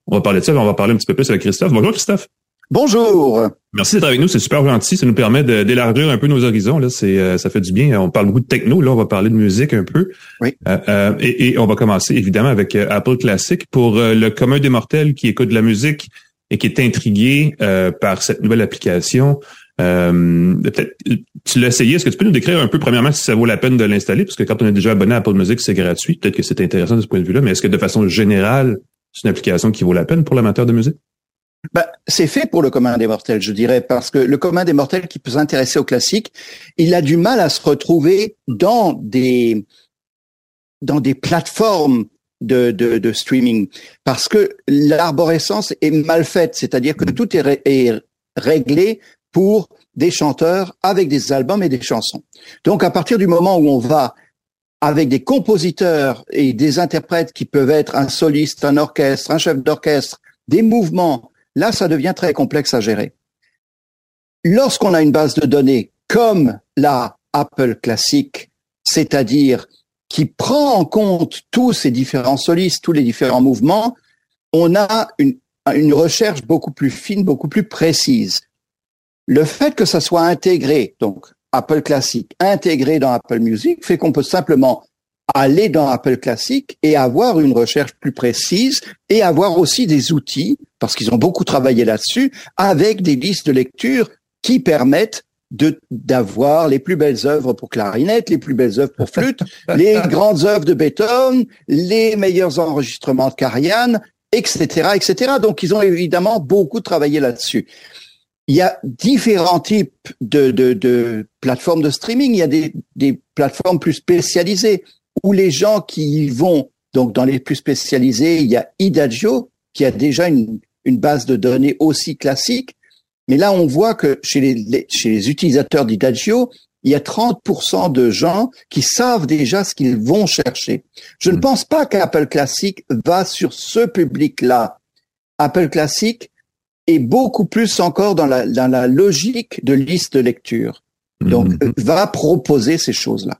Speaker 3: On va parler de ça, mais on va parler un petit peu plus avec Christophe. Bonjour Christophe.
Speaker 1: Bonjour.
Speaker 3: Merci d'être avec nous, c'est super gentil, ça nous permet d'élargir un peu nos horizons là, c'est euh, ça fait du bien. On parle beaucoup de techno, là on va parler de musique un peu.
Speaker 1: Oui.
Speaker 3: et, et, on va commencer évidemment avec Apple Classic pour le commun des mortels qui écoute de la musique et qui est intrigué par cette nouvelle application. Euh, peut-être, tu l'as essayé. Est-ce que tu peux nous décrire un peu, premièrement, si ça vaut la peine de l'installer? Parce que quand on est déjà abonné à Apple Music, c'est gratuit. Peut-être que c'est intéressant de ce point de vue-là. Mais est-ce que de façon générale, c'est une application qui vaut la peine pour l'amateur de musique?
Speaker 1: Ben, c'est fait pour le commun des mortels, je dirais, parce que le commun des mortels qui peut s'intéresser au classique, il a du mal à se retrouver dans des dans des plateformes de, de, de streaming, parce que l'arborescence est mal faite, c'est-à-dire que tout est, est réglé pour des chanteurs avec des albums et des chansons. Donc à partir du moment où on va avec des compositeurs et des interprètes qui peuvent être un soliste, un orchestre, un chef d'orchestre, des mouvements, là ça devient très complexe à gérer. Lorsqu'on a une base de données comme la Apple classique, c'est-à-dire qui prend en compte tous ces différents solistes, tous les différents mouvements, on a une, une recherche beaucoup plus fine, beaucoup plus précise. Le fait que ça soit intégré, donc Apple Classic intégré dans Apple Music, fait qu'on peut simplement aller dans Apple Classic et avoir une recherche plus précise et avoir aussi des outils, parce qu'ils ont beaucoup travaillé là-dessus, avec des listes de lecture qui permettent de d'avoir les plus belles œuvres pour clarinette, les plus belles œuvres pour flûte, les grandes œuvres de Beethoven, les meilleurs enregistrements de Karajan, etc., etc. Donc ils ont évidemment beaucoup travaillé là-dessus. Il y a différents types de, de, de plateformes de streaming. Il y a des, des plateformes plus spécialisées où les gens qui y vont, donc dans les plus spécialisés, il y a Idagio qui a déjà une, une base de données aussi classique. Mais là, on voit que chez les, chez les utilisateurs d'Idagio, il y a 30% de gens qui savent déjà ce qu'ils vont chercher. Je ne hmm. pense pas qu'Apple Classic va sur ce public-là. Apple Classic est beaucoup plus encore dans la, dans la logique de liste de lecture. Donc, hmm. va proposer ces choses-là.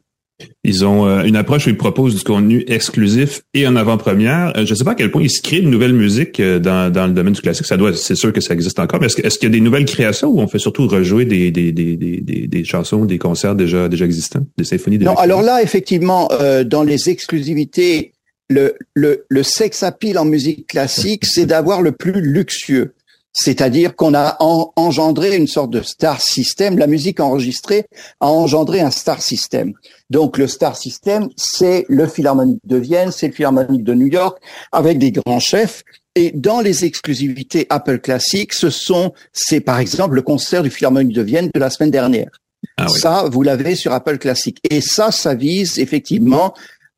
Speaker 3: Ils ont euh, une approche où ils proposent du contenu exclusif et en avant-première. Euh, je ne sais pas à quel point ils se créent de nouvelles musiques euh, dans, dans le domaine du classique. Ça doit, c'est sûr que ça existe encore. Mais est-ce, est-ce qu'il y a des nouvelles créations ou on fait surtout rejouer des, des, des, des, des chansons, des concerts déjà déjà existants, des symphonies
Speaker 1: déjà Non, alors là, effectivement, dans les exclusivités, le, le, le sex appeal en musique classique, c'est d'avoir le plus luxueux. C'est-à-dire qu'on a engendré une sorte de star system. La musique enregistrée a engendré un star system. Donc le star system, c'est le Philharmonique de Vienne, c'est le Philharmonique de New York, avec des grands chefs. Et dans les exclusivités Apple Classic, ce sont, c'est par exemple le concert du Philharmonique de Vienne de la semaine dernière. Ah ça, vous l'avez sur Apple Classic. Et ça, ça vise effectivement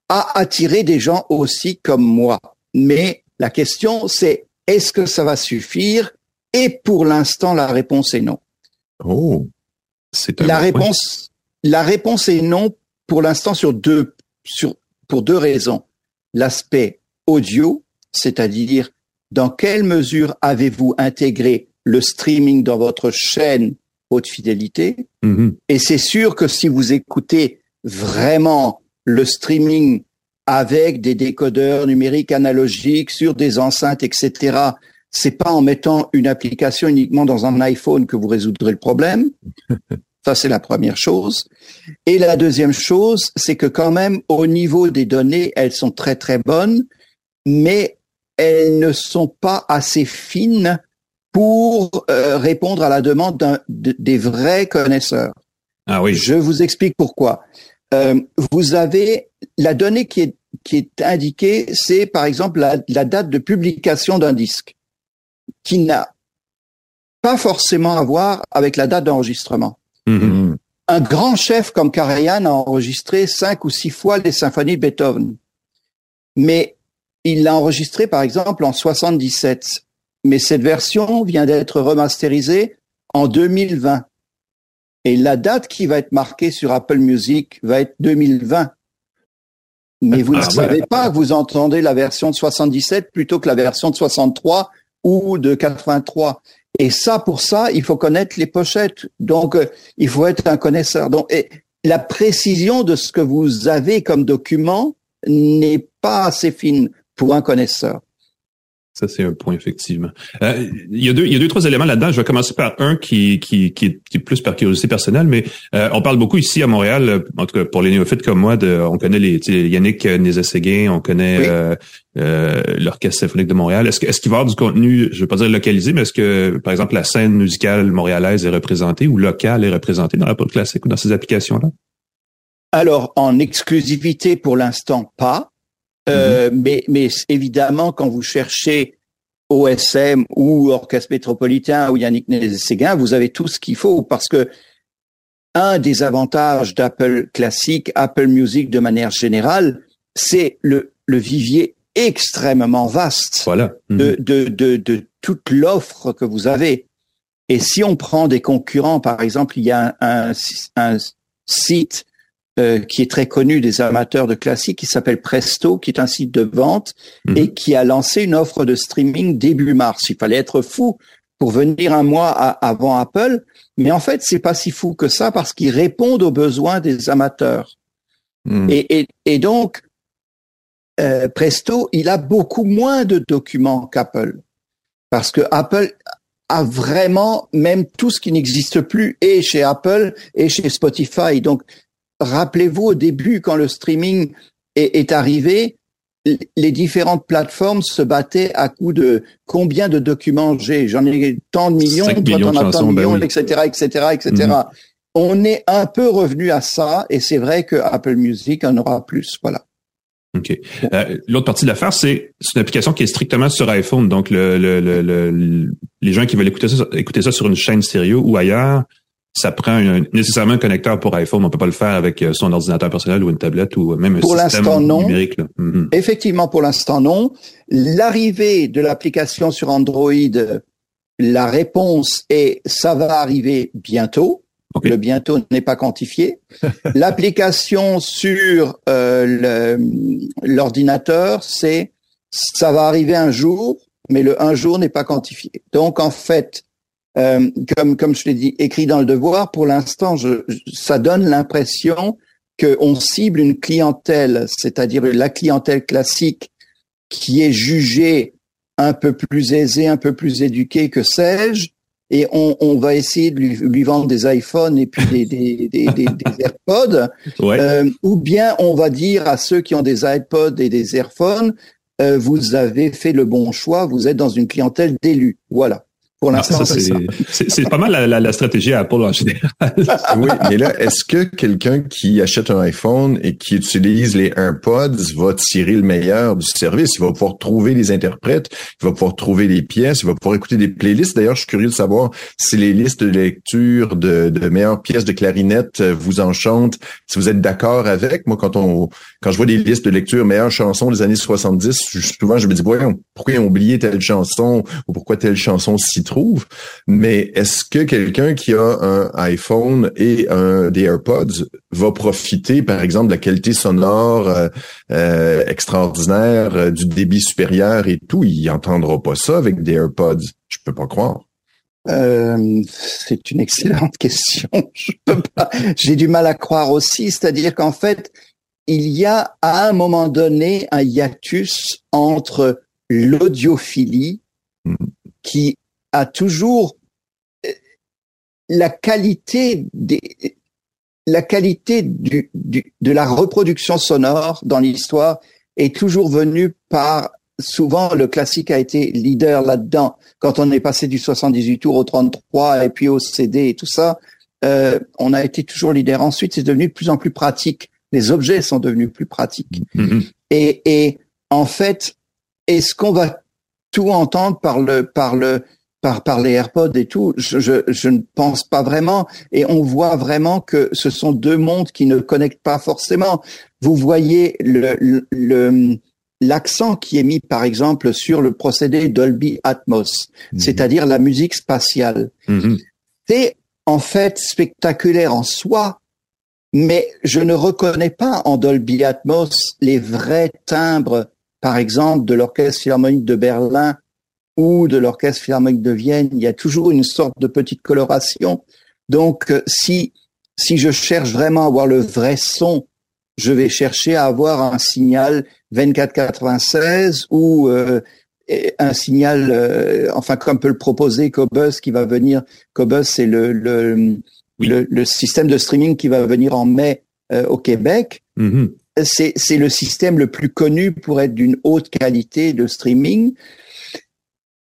Speaker 1: à attirer des gens aussi comme moi. Mais la question, c'est est-ce que ça va suffire et pour l'instant, la réponse est non.
Speaker 3: Oh,
Speaker 1: c'est la réponse. La réponse est non pour l'instant sur deux, sur pour deux raisons. L'aspect audio, c'est-à-dire dans quelle mesure avez-vous intégré le streaming dans votre chaîne haute fidélité mm-hmm. Et c'est sûr que si vous écoutez vraiment le streaming avec des décodeurs numériques analogiques sur des enceintes, etc., c'est pas en mettant une application uniquement dans un iPhone que vous résoudrez le problème. Ça, c'est la première chose. Et la deuxième chose, c'est que quand même, au niveau des données, elles sont très, très bonnes, mais elles ne sont pas assez fines pour euh, répondre à la demande des vrais connaisseurs.
Speaker 3: Ah oui.
Speaker 1: Je vous explique pourquoi. Euh, vous avez la donnée qui est, qui est indiquée, c'est par exemple la date de publication d'un disque qui n'a pas forcément à voir avec la date d'enregistrement. Mm-hmm. Un grand chef comme Karajan a enregistré cinq ou six fois les symphonies de Beethoven. Mais il l'a enregistré, par exemple, en 77. Mais cette version vient d'être remasterisée en 2020. Et la date qui va être marquée sur Apple Music va être 2020. Mais vous ne ah, savez pas que vous entendez la version de 77 plutôt que la version de 63 ou de 83. Et ça, pour ça, il faut connaître les pochettes. Donc, euh, il faut être un connaisseur. Donc, et la précision de ce que vous avez comme document n'est pas assez fine pour un connaisseur.
Speaker 3: Ça, c'est un point, effectivement. Euh, il, y a deux, il y a deux, trois éléments là-dedans. Je vais commencer par un qui, qui, qui, est, plus par curiosité personnelle, mais euh, on parle beaucoup ici à Montréal, euh, en tout cas pour les néophytes comme moi, de, on connaît les Yannick Nézet-Séguin, on connaît l'Orchestre symphonique de Montréal. Est-ce, est-ce qu'il va y avoir du contenu, je vais pas dire localisé, mais est-ce que, par exemple, la scène musicale montréalaise est représentée ou locale est représentée dans la pop classique ou dans ces applications-là?
Speaker 1: Alors, en exclusivité pour l'instant, pas. Euh, mais, mais évidemment, quand vous cherchez OSM ou Orchestre métropolitain ou Yannick Nézet-Séguin, vous avez tout ce qu'il faut parce que un des avantages d'Apple classique, Apple Music de manière générale, c'est le, le vivier extrêmement vaste
Speaker 3: voilà.
Speaker 1: de, mhm. de, de, de toute l'offre que vous avez. Et si on prend des concurrents, par exemple, il y a un, un, un site euh, qui est très connu des amateurs de classique, qui s'appelle Presto, qui est un site de vente mhm. et qui a lancé une offre de streaming début mars. Il fallait être fou pour venir un mois avant Apple, mais en fait, c'est pas si fou que ça parce qu'ils répondent aux besoins des amateurs. Mhm. Et, et, et, donc, euh, Presto, il a beaucoup moins de documents qu'Apple parce que Apple a vraiment même tout ce qui n'existe plus et chez Apple et chez Spotify. Donc, rappelez-vous au début, quand le streaming est, arrivé, les différentes plateformes se battaient à coup de combien de documents j'ai? J'en ai tant de millions, toi t'en as tant de millions, etc., etc., etc. On est un peu revenu à ça, et c'est vrai que Apple Music en aura plus. Voilà.
Speaker 3: OK. Euh, L'autre partie de l'affaire, c'est une application qui est strictement sur iPhone. Donc, le, le, le, les gens qui veulent écouter ça, écouter ça sur une chaîne stéréo ou ailleurs, ça prend nécessairement un connecteur pour iPhone. On peut pas le faire avec euh, son ordinateur personnel ou une tablette ou même un
Speaker 1: pour
Speaker 3: système
Speaker 1: non.
Speaker 3: numérique. Là.
Speaker 1: Mm-hmm. Effectivement, pour l'instant, non. L'arrivée de l'application sur Android, la réponse est ça va arriver bientôt. Le bientôt n'est pas quantifié. L'application sur euh, l'ordinateur, c'est ça va arriver un jour, mais le un jour n'est pas quantifié. Donc en fait, euh, comme comme je l'ai dit, écrit dans le devoir, pour l'instant, je, ça donne l'impression qu'on cible une clientèle, c'est-à-dire la clientèle classique qui est jugée un peu plus aisée, un peu plus éduquée que sais-je, et on, on, va essayer de lui, lui, vendre des iPhones et puis des, des, des, des, AirPods,
Speaker 3: ouais.
Speaker 1: euh, ou bien on va dire à ceux qui ont des iPods et des AirPhones, euh, vous avez fait le bon choix, vous êtes dans une clientèle d'élus. Voilà. Pour l'instant,
Speaker 3: c'est pas mal la, la, stratégie Apple en général.
Speaker 4: oui, mais là, est-ce que quelqu'un qui achète un iPhone et qui utilise les AirPods va tirer le meilleur du service? Il va pouvoir trouver les interprètes, il va pouvoir trouver les pièces, il va pouvoir écouter des playlists. D'ailleurs, je suis curieux de savoir si les listes de lecture de, de meilleures pièces de clarinette vous enchantent, si vous êtes d'accord avec. Moi, quand on quand je vois des listes de lecture meilleures chansons des années 70, souvent je me dis, voyons, pourquoi ils ont oublié telle chanson ou pourquoi telle chanson si trouve, mais est-ce que quelqu'un qui a un iPhone et un des AirPods va profiter, par exemple, de la qualité sonore euh, euh, extraordinaire, euh, du débit supérieur et tout? Il entendra pas ça avec des AirPods. Je peux pas croire.
Speaker 1: c'est une excellente question. Je peux pas. J'ai du mal à croire aussi, c'est-à-dire qu'en fait, il y a à un moment donné un hiatus entre l'audiophilie mm. qui a toujours euh, la qualité des, la qualité du, du, de la reproduction sonore dans l'histoire est toujours venue par souvent le classique a été leader là-dedans. Quand on est passé du 78 tours au 33 et puis au CD et tout ça euh, on a été toujours leader. Ensuite c'est devenu de plus en plus pratique. Les objets sont devenus plus pratiques.
Speaker 3: Mm-hmm.
Speaker 1: et, et en fait est-ce qu'on va tout entendre par le par le par, par les AirPods et tout, je, je, je, ne pense pas vraiment. Et on voit vraiment que ce sont deux mondes qui ne connectent pas forcément. Vous voyez le, le, l'accent qui est mis, par exemple, sur le procédé Dolby Atmos, mhm. c'est-à-dire la musique spatiale.
Speaker 3: Mhm.
Speaker 1: C'est en fait spectaculaire en soi, mais je ne reconnais pas en Dolby Atmos les vrais timbres, par exemple, de l'Orchestre Philharmonique de Berlin ou de l'Orchestre Philharmonique de Vienne, il y a toujours une sorte de petite coloration. Donc, euh, si, si je cherche vraiment à avoir le vrai son, je vais chercher à avoir un signal 2496 ou euh, un signal, euh, enfin comme peut le proposer Cobus qui va venir. Cobus, c'est le le, le, système de streaming qui va venir en mai au Québec. C'est c'est le système le plus connu pour être d'une haute qualité de streaming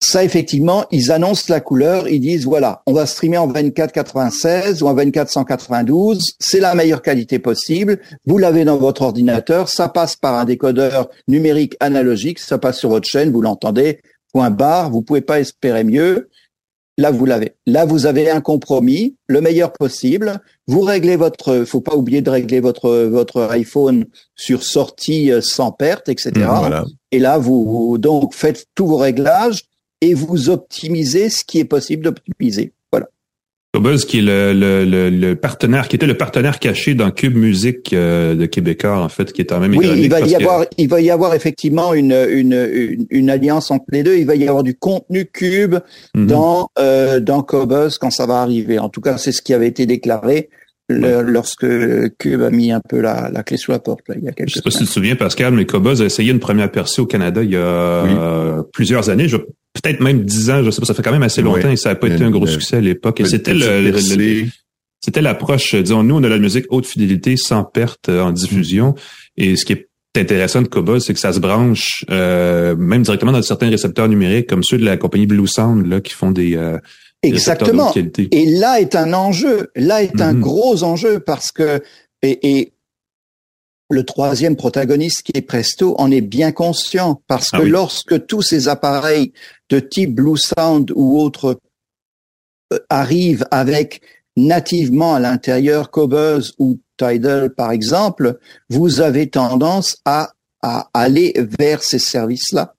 Speaker 1: ça effectivement, ils annoncent la couleur, ils disent voilà, on va streamer en 2496 ou en 2492, c'est la meilleure qualité possible, vous l'avez dans votre ordinateur, ça passe par un décodeur numérique analogique, ça passe sur votre chaîne, vous l'entendez, point barre, vous pouvez pas espérer mieux. Là, vous l'avez. Là, vous avez un compromis, le meilleur possible. Vous réglez votre, faut pas oublier de régler votre votre iPhone sur sortie euh, sans perte, etc.
Speaker 3: Mmh,
Speaker 1: Et là, vous donc faites tous vos réglages et vous optimisez ce qui est possible d'optimiser. Voilà.
Speaker 3: Cobuzz, qui est le, le, le, partenaire, qui était le partenaire caché dans Cube Musique euh, de Québécois, en fait, qui est en même
Speaker 1: Oui, il va y avoir, il va y avoir effectivement une, une, une, alliance entre les deux. Il va y avoir du contenu Cube mhm. dans euh, dans Cobuzz quand ça va arriver. En tout cas, c'est ce qui avait été déclaré. lorsque Cube a mis un peu la, la clé sous la porte. Là, il y a quelques
Speaker 3: Je sais pas si tu te souviens, Pascal, mais Cobuzz a essayé une première percée au Canada il y a plusieurs années. Je peut-être même dix ans, je sais pas, ça fait quand même assez longtemps et ça n'a pas été un gros succès à l'époque. Et c'était le, c'était l'approche, disons, nous, on a la musique haute fidélité sans perte euh, en diffusion. Et ce qui est intéressant de Cobol, c'est que ça se branche euh, même directement dans certains récepteurs numériques, comme ceux de la compagnie Blue Sound, là, qui font des, euh,
Speaker 1: Exactement. et là est un enjeu. Là est un mm-hmm. gros enjeu parce que et, et le troisième protagoniste qui est Presto en est bien conscient parce ah que lorsque tous ces appareils de type Blue Sound ou autres euh, arrivent avec nativement à l'intérieur Cobuzz ou Tidal par exemple, vous avez tendance à, à aller vers ces services-là.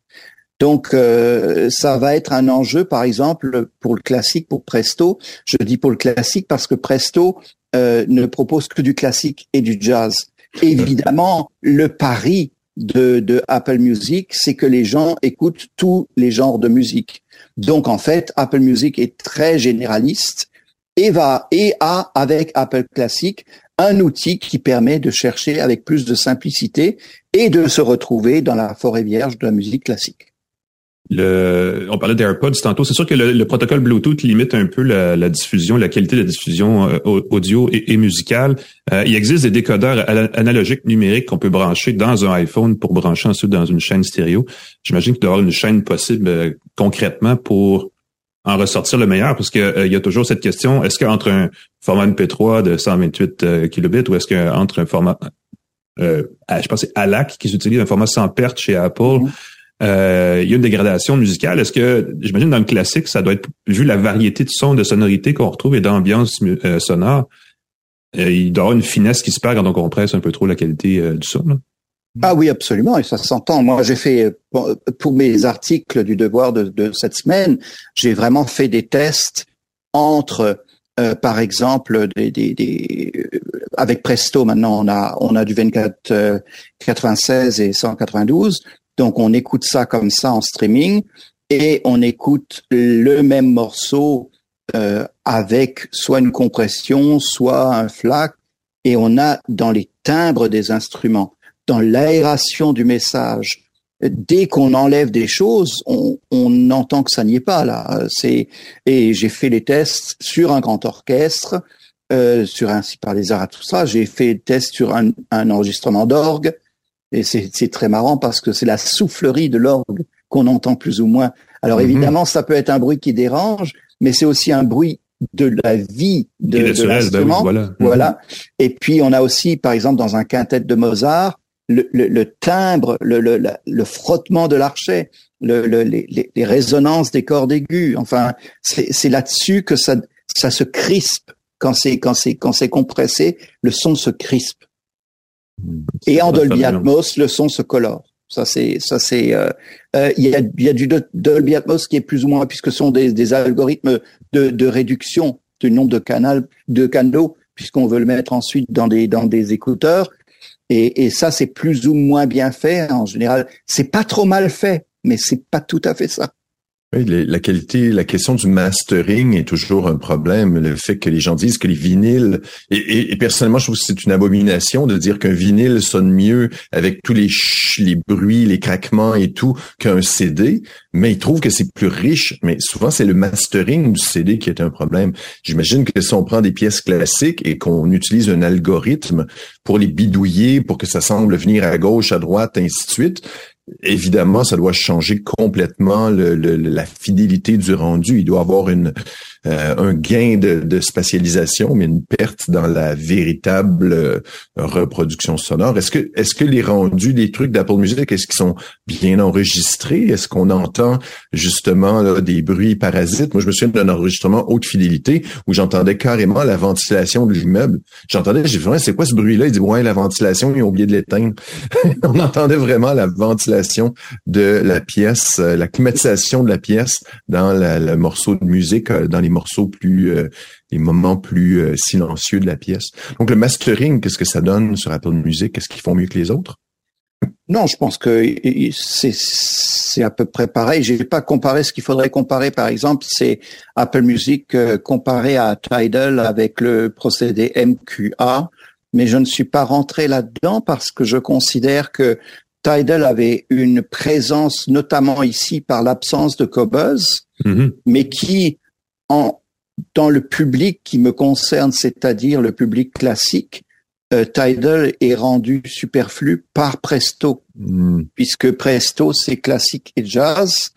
Speaker 1: Donc euh, ça va être un enjeu par exemple pour le classique, pour Presto. Je dis pour le classique parce que Presto euh, ne propose que du classique et du jazz. Évidemment, le pari de, Apple Music, c'est que les gens écoutent tous les genres de musique. Donc en fait, Apple Music est très généraliste et va et a avec Apple Classic un outil qui permet de chercher avec plus de simplicité et de se retrouver dans la forêt vierge de la musique classique.
Speaker 3: On parlait d'AirPods tantôt. C'est sûr que le, protocole Bluetooth limite un peu la, diffusion, la qualité de la diffusion euh, audio et, musicale. Euh, il existe des décodeurs analogiques numériques qu'on peut brancher dans un iPhone pour brancher ensuite dans une chaîne stéréo. J'imagine qu'il y avoir une chaîne possible euh, concrètement pour en ressortir le meilleur, parce que y a toujours cette question est-ce qu'entre un format MP3 de 128 kilobits ou est-ce qu'entre un format je pense c'est ALAC qui s'utilise un format sans perte chez Apple. Mm-hmm. Euh, il y a une dégradation musicale. Est-ce que, j'imagine dans le classique, ça doit être, vu la variété de sons, de sonorités qu'on retrouve et d'ambiance euh, sonore, euh, il doit y avoir une finesse qui se perd quand on compresse un peu trop la qualité du son.
Speaker 1: Ah oui, absolument, et ça s'entend. Moi, j'ai fait pour mes articles du Devoir de, cette semaine, j'ai vraiment fait des tests entre, par exemple, des, des, des, avec Presto. Maintenant, on a on a du 24 96 et 192. Donc on écoute ça comme ça en streaming et on écoute le même morceau euh, avec soit une compression, soit un FLAC, et on a dans les timbres des instruments, dans l'aération du message, dès qu'on enlève des choses, on, on entend que ça n'y est pas là. C'est et j'ai fait les tests sur un grand orchestre, euh, sur un par les arts tout ça. J'ai fait des tests sur un, un enregistrement d'orgue. Et c'est très marrant parce que c'est la soufflerie de l'orgue qu'on entend plus ou moins. Alors mhm. évidemment, ça peut être un bruit qui dérange, mais c'est aussi un bruit de la vie de, de ben l'instrument. voilà. voilà. Et puis on a aussi, par exemple, dans un quintet de Mozart, le, le, le timbre, le, le, frottement de l'archet, les, les, résonances des cordes aiguës. Enfin, c'est là-dessus que ça, ça se crispe quand c'est quand c'est quand c'est compressé, le son se crispe. Et en Dolby Atmos, le son se colore. Ça c'est ça c'est euh, euh, il y, a, y a du Dolby Atmos qui est plus ou moins puisque ce sont des, des algorithmes de, de réduction du nombre de canaux de canaux puisqu'on veut le mettre ensuite dans des dans des écouteurs. Et, et ça c'est plus ou moins bien fait en général. C'est pas trop mal fait mais c'est pas tout à fait ça
Speaker 4: oui, la qualité, la question du mastering est toujours un problème. Le fait que les gens disent que les vinyles, et, et, personnellement, je trouve que c'est une abomination de dire qu'un vinyle sonne mieux avec tous les les bruits, les craquements et tout qu'un CD, mais ils trouvent que c'est plus riche. Mais souvent, c'est le mastering du CD qui est un problème. J'imagine que si on prend des pièces classiques et qu'on utilise un algorithme pour les bidouiller, pour que ça semble venir à gauche, à droite, ainsi de suite, évidemment, ça doit changer complètement le, la fidélité du rendu. Il doit avoir une, euh, un gain de, de, spatialisation, mais une perte dans la véritable euh, reproduction sonore. Est-ce que, est-ce que les rendus des trucs d'Apple Music, est-ce qu'ils sont bien enregistrés? Est-ce qu'on entend justement des bruits parasites? Moi, je me souviens d'un enregistrement haute fidélité où j'entendais carrément la ventilation de l'immeuble. J'entendais, j'ai dit, c'est quoi ce bruit-là? Il dit, ouais, la ventilation, ils ont oublié de l'éteindre. On entendait vraiment la ventilation de la pièce, euh, la climatisation de la pièce dans le morceau de musique, dans les morceaux plus, euh, les moments plus euh, silencieux de la pièce. Donc le mastering, qu'est-ce que ça donne sur Apple Music? Qu'est-ce qu'ils font mieux que les autres?
Speaker 1: Non, je pense que c'est à peu près pareil. J'ai pas comparé ce qu'il faudrait comparer. Par exemple, c'est Apple Music euh, comparé à Tidal avec le procédé MQA, mais je ne suis pas rentré là-dedans parce que je considère que Tidal avait une présence, notamment ici par l'absence de Cobuzz, mm-hmm. mais qui en, dans le public qui me concerne, c'est-à-dire le public classique, euh, Tidal est rendu superflu par Presto, hmm. puisque Presto c'est classique et jazz,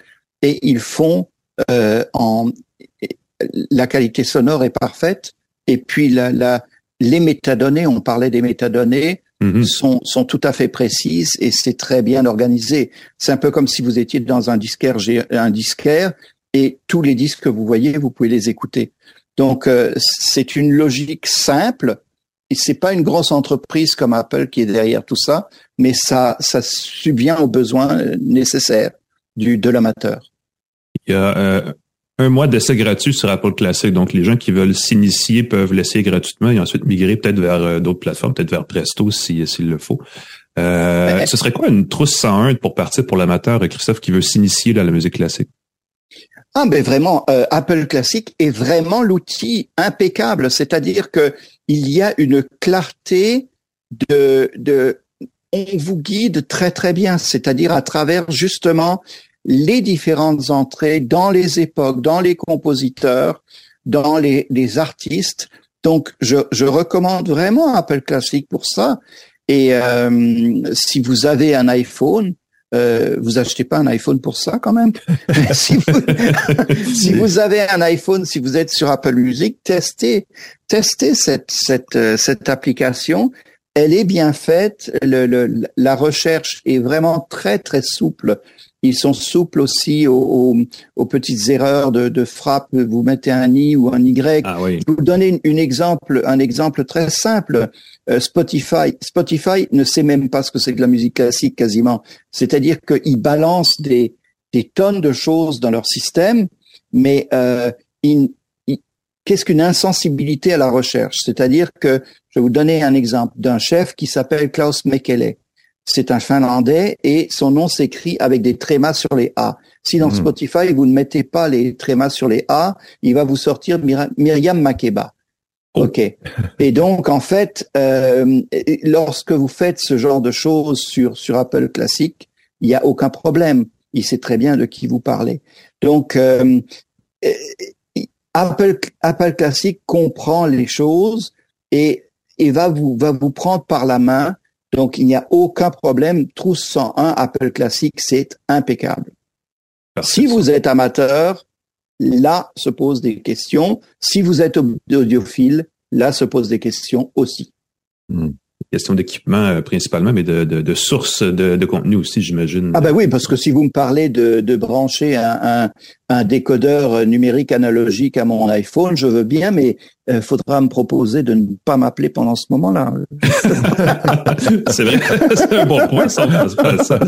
Speaker 1: et ils font euh, en la qualité sonore est parfaite, et puis la, la, les métadonnées, on parlait des métadonnées, mhm. sont, sont tout à fait précises et c'est très bien organisé. C'est un peu comme si vous étiez dans un disquaire, un disquaire et tous les disques que vous voyez, vous pouvez les écouter. Donc euh, c'est une logique simple et c'est pas une grosse entreprise comme Apple qui est derrière tout ça, mais ça ça subvient aux besoins nécessaires du de l'amateur.
Speaker 3: Il y a euh, un mois d'essai gratuit sur Apple Classic. Donc, les gens qui veulent s'initier peuvent l'essayer gratuitement et ensuite migrer peut-être vers euh, d'autres plateformes, peut-être vers Presto s'il le faut. Euh, ce serait quoi une trousse 101 pour partir pour l'amateur, Christophe, qui veut s'initier dans la musique classique?
Speaker 1: Ah ben vraiment, euh, Apple Classic est vraiment l'outil impeccable. C'est-à-dire que il y a une clarté de, de, on vous guide très très bien. C'est-à-dire à travers justement les différentes entrées dans les époques, dans les compositeurs, dans les, les artistes. Donc, je, je, recommande vraiment Apple Classic pour ça. Et euh, si vous avez un iPhone, euh, vous achetez pas un iPhone pour ça quand même. si, vous, si vous avez un iPhone, si vous êtes sur Apple Music, testez, testez cette cette euh, cette application. Elle est bien faite. Le, le, la recherche est vraiment très très souple. Ils sont souples aussi aux, aux, petites erreurs de, de, frappe. Vous mettez un i ou un y.
Speaker 3: Ah oui.
Speaker 1: Je vous donner une, exemple, un exemple très simple. Euh, Spotify, Spotify ne sait même pas ce que c'est que la musique classique quasiment. C'est-à-dire qu'ils balancent des, des tonnes de choses dans leur système, mais euh, qu'est-ce qu'une insensibilité à la recherche? C'est-à-dire que je vais vous donner un exemple d'un chef qui s'appelle Klaus Mekele c'est un Finlandais et son nom s'écrit avec des trémas sur les A. Si dans mhm. Spotify, vous ne mettez pas les trémas sur les A, il va vous sortir Myriam Makeba. Oh. OK. Et donc, en fait, euh, lorsque vous faites ce genre de choses sur, sur Apple Classic, il n'y a aucun problème. Il sait très bien de qui vous parlez. Donc, euh, Apple, Apple Classic comprend les choses et, et va vous, va vous prendre par la main donc, il n'y a aucun problème. Trousse 101 Apple Classic, c'est impeccable. Si vous êtes amateur, là se posent des questions. Si vous êtes audiophile, là se posent des questions aussi.
Speaker 3: Hmm question d'équipement euh, principalement, mais de, de, de sources de, de, contenu aussi, j'imagine.
Speaker 1: Ah ben oui, parce que si vous me parlez de, de brancher un, un, un, décodeur numérique analogique à mon iPhone, je veux bien, mais il euh, faudra me proposer de ne pas m'appeler pendant ce moment-là.
Speaker 3: c'est vrai, c'est un bon point, ça, ça.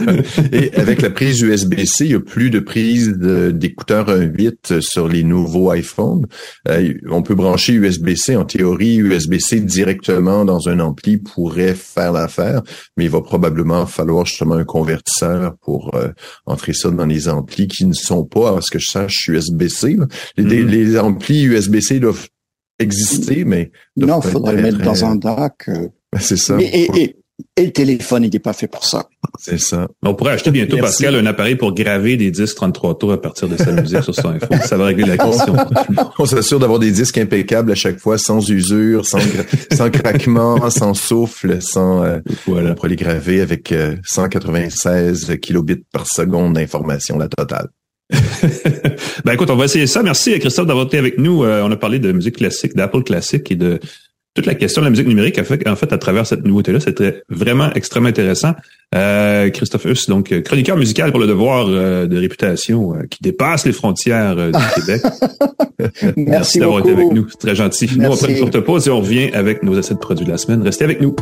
Speaker 4: Et avec la prise USB-C, il n'y a plus de prise d'écouteurs 1.8 sur les nouveaux iPhones. Euh, on peut brancher USB-C, en théorie, USB-C directement dans un ampli pour pourrait faire l'affaire, mais il va probablement falloir justement un convertisseur pour euh, entrer ça dans les amplis qui ne sont pas, à ce que je sache, USB-C. Les, mm-hmm. les, amplis USB-C doivent exister, mais...
Speaker 1: Non, il faudrait le mettre dans un DAC. Euh.
Speaker 4: Ben, c'est ça.
Speaker 1: Et le téléphone, il n'est pas fait pour ça.
Speaker 4: C'est ça.
Speaker 3: On pourrait acheter bientôt, Pascal, un appareil pour graver des disques 33 tours à partir de sa musique sur son iPhone. Ça va régler la question.
Speaker 4: On s'assure d'avoir des disques impeccables à chaque fois, sans usure, sans, sans craquement, sans souffle, sans... Euh, voilà. On les graver avec 196 euh, kilobits par seconde d'information, la totale.
Speaker 3: ben écoute, on va essayer ça. Merci Christophe d'avoir été avec nous. Euh, on a parlé de musique classique, d'Apple classique et de toute la question de la musique numérique a fait, en fait, à travers cette nouveauté-là, c'était vraiment extrêmement intéressant. Euh, Christophe Huss, donc chroniqueur musical pour le devoir euh, de réputation euh, qui dépasse les frontières du Québec.
Speaker 1: Merci, Merci d'avoir été
Speaker 3: avec nous, c'est très gentil. Nous, on prend une courte pause et on revient avec nos essais de produits de la semaine. Restez avec nous.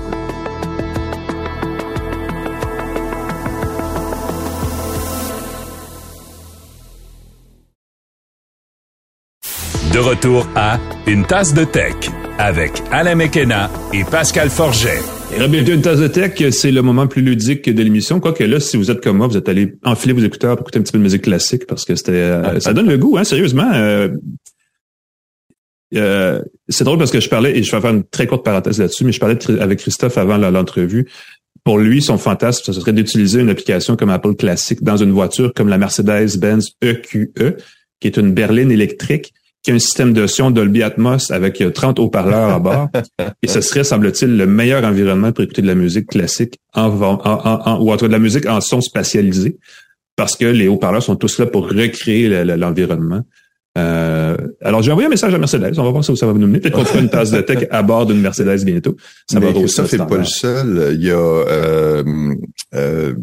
Speaker 2: De retour à Une tasse de tech avec Alain Mekena et Pascal Forget.
Speaker 3: Et bienvenue une tasse de tech, c'est le moment plus ludique de l'émission. Quoique là, si vous êtes comme moi, vous êtes allé enfiler vos écouteurs pour écouter un petit peu de musique classique parce que c'était, euh, ça donne le goût, hein, sérieusement. Euh, euh, c'est drôle parce que je parlais, et je vais faire une très courte parenthèse là-dessus, mais je parlais avec Christophe avant l'entrevue. Pour lui, son fantasme, ce serait d'utiliser une application comme Apple Classic dans une voiture comme la Mercedes-Benz EQE, e, qui est une berline électrique qui a un système de son Dolby Atmos avec 30 haut-parleurs à bord. Et ce serait, semble-t-il, le meilleur environnement pour écouter de la musique classique en, en, ou en tout cas de la musique en son spatialisé, parce que les haut-parleurs sont tous là pour recréer l'environnement. Euh, alors, j'ai envoyé un message à Mercedes. On va voir ça où ça va nous mener. Peut-être qu'on fera une tasse de tech à bord d'une Mercedes bientôt.
Speaker 4: Ça Mais va ça fait pas le seul. Il y a euh, euh,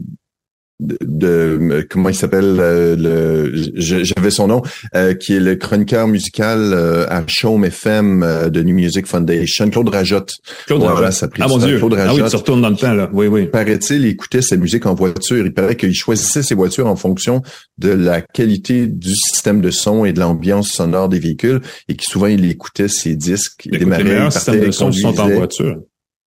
Speaker 4: de, comment il s'appelle euh, le j'avais son nom euh, qui est le chroniqueur musical euh, à Chaume FM de New Music Foundation Claude Rajotte.
Speaker 3: Claude Rajotte. ah mon dieu. Claude Rajotte, ah oui tu retournes dans le temps là. Oui oui.
Speaker 4: Paraît-il il écoutait sa musique en voiture. Il paraît qu'il choisissait ses voitures en fonction de la qualité du système de son et de l'ambiance sonore des véhicules et qui souvent il écoutait ses disques.
Speaker 3: Il démarrait il partait, de son sont en voiture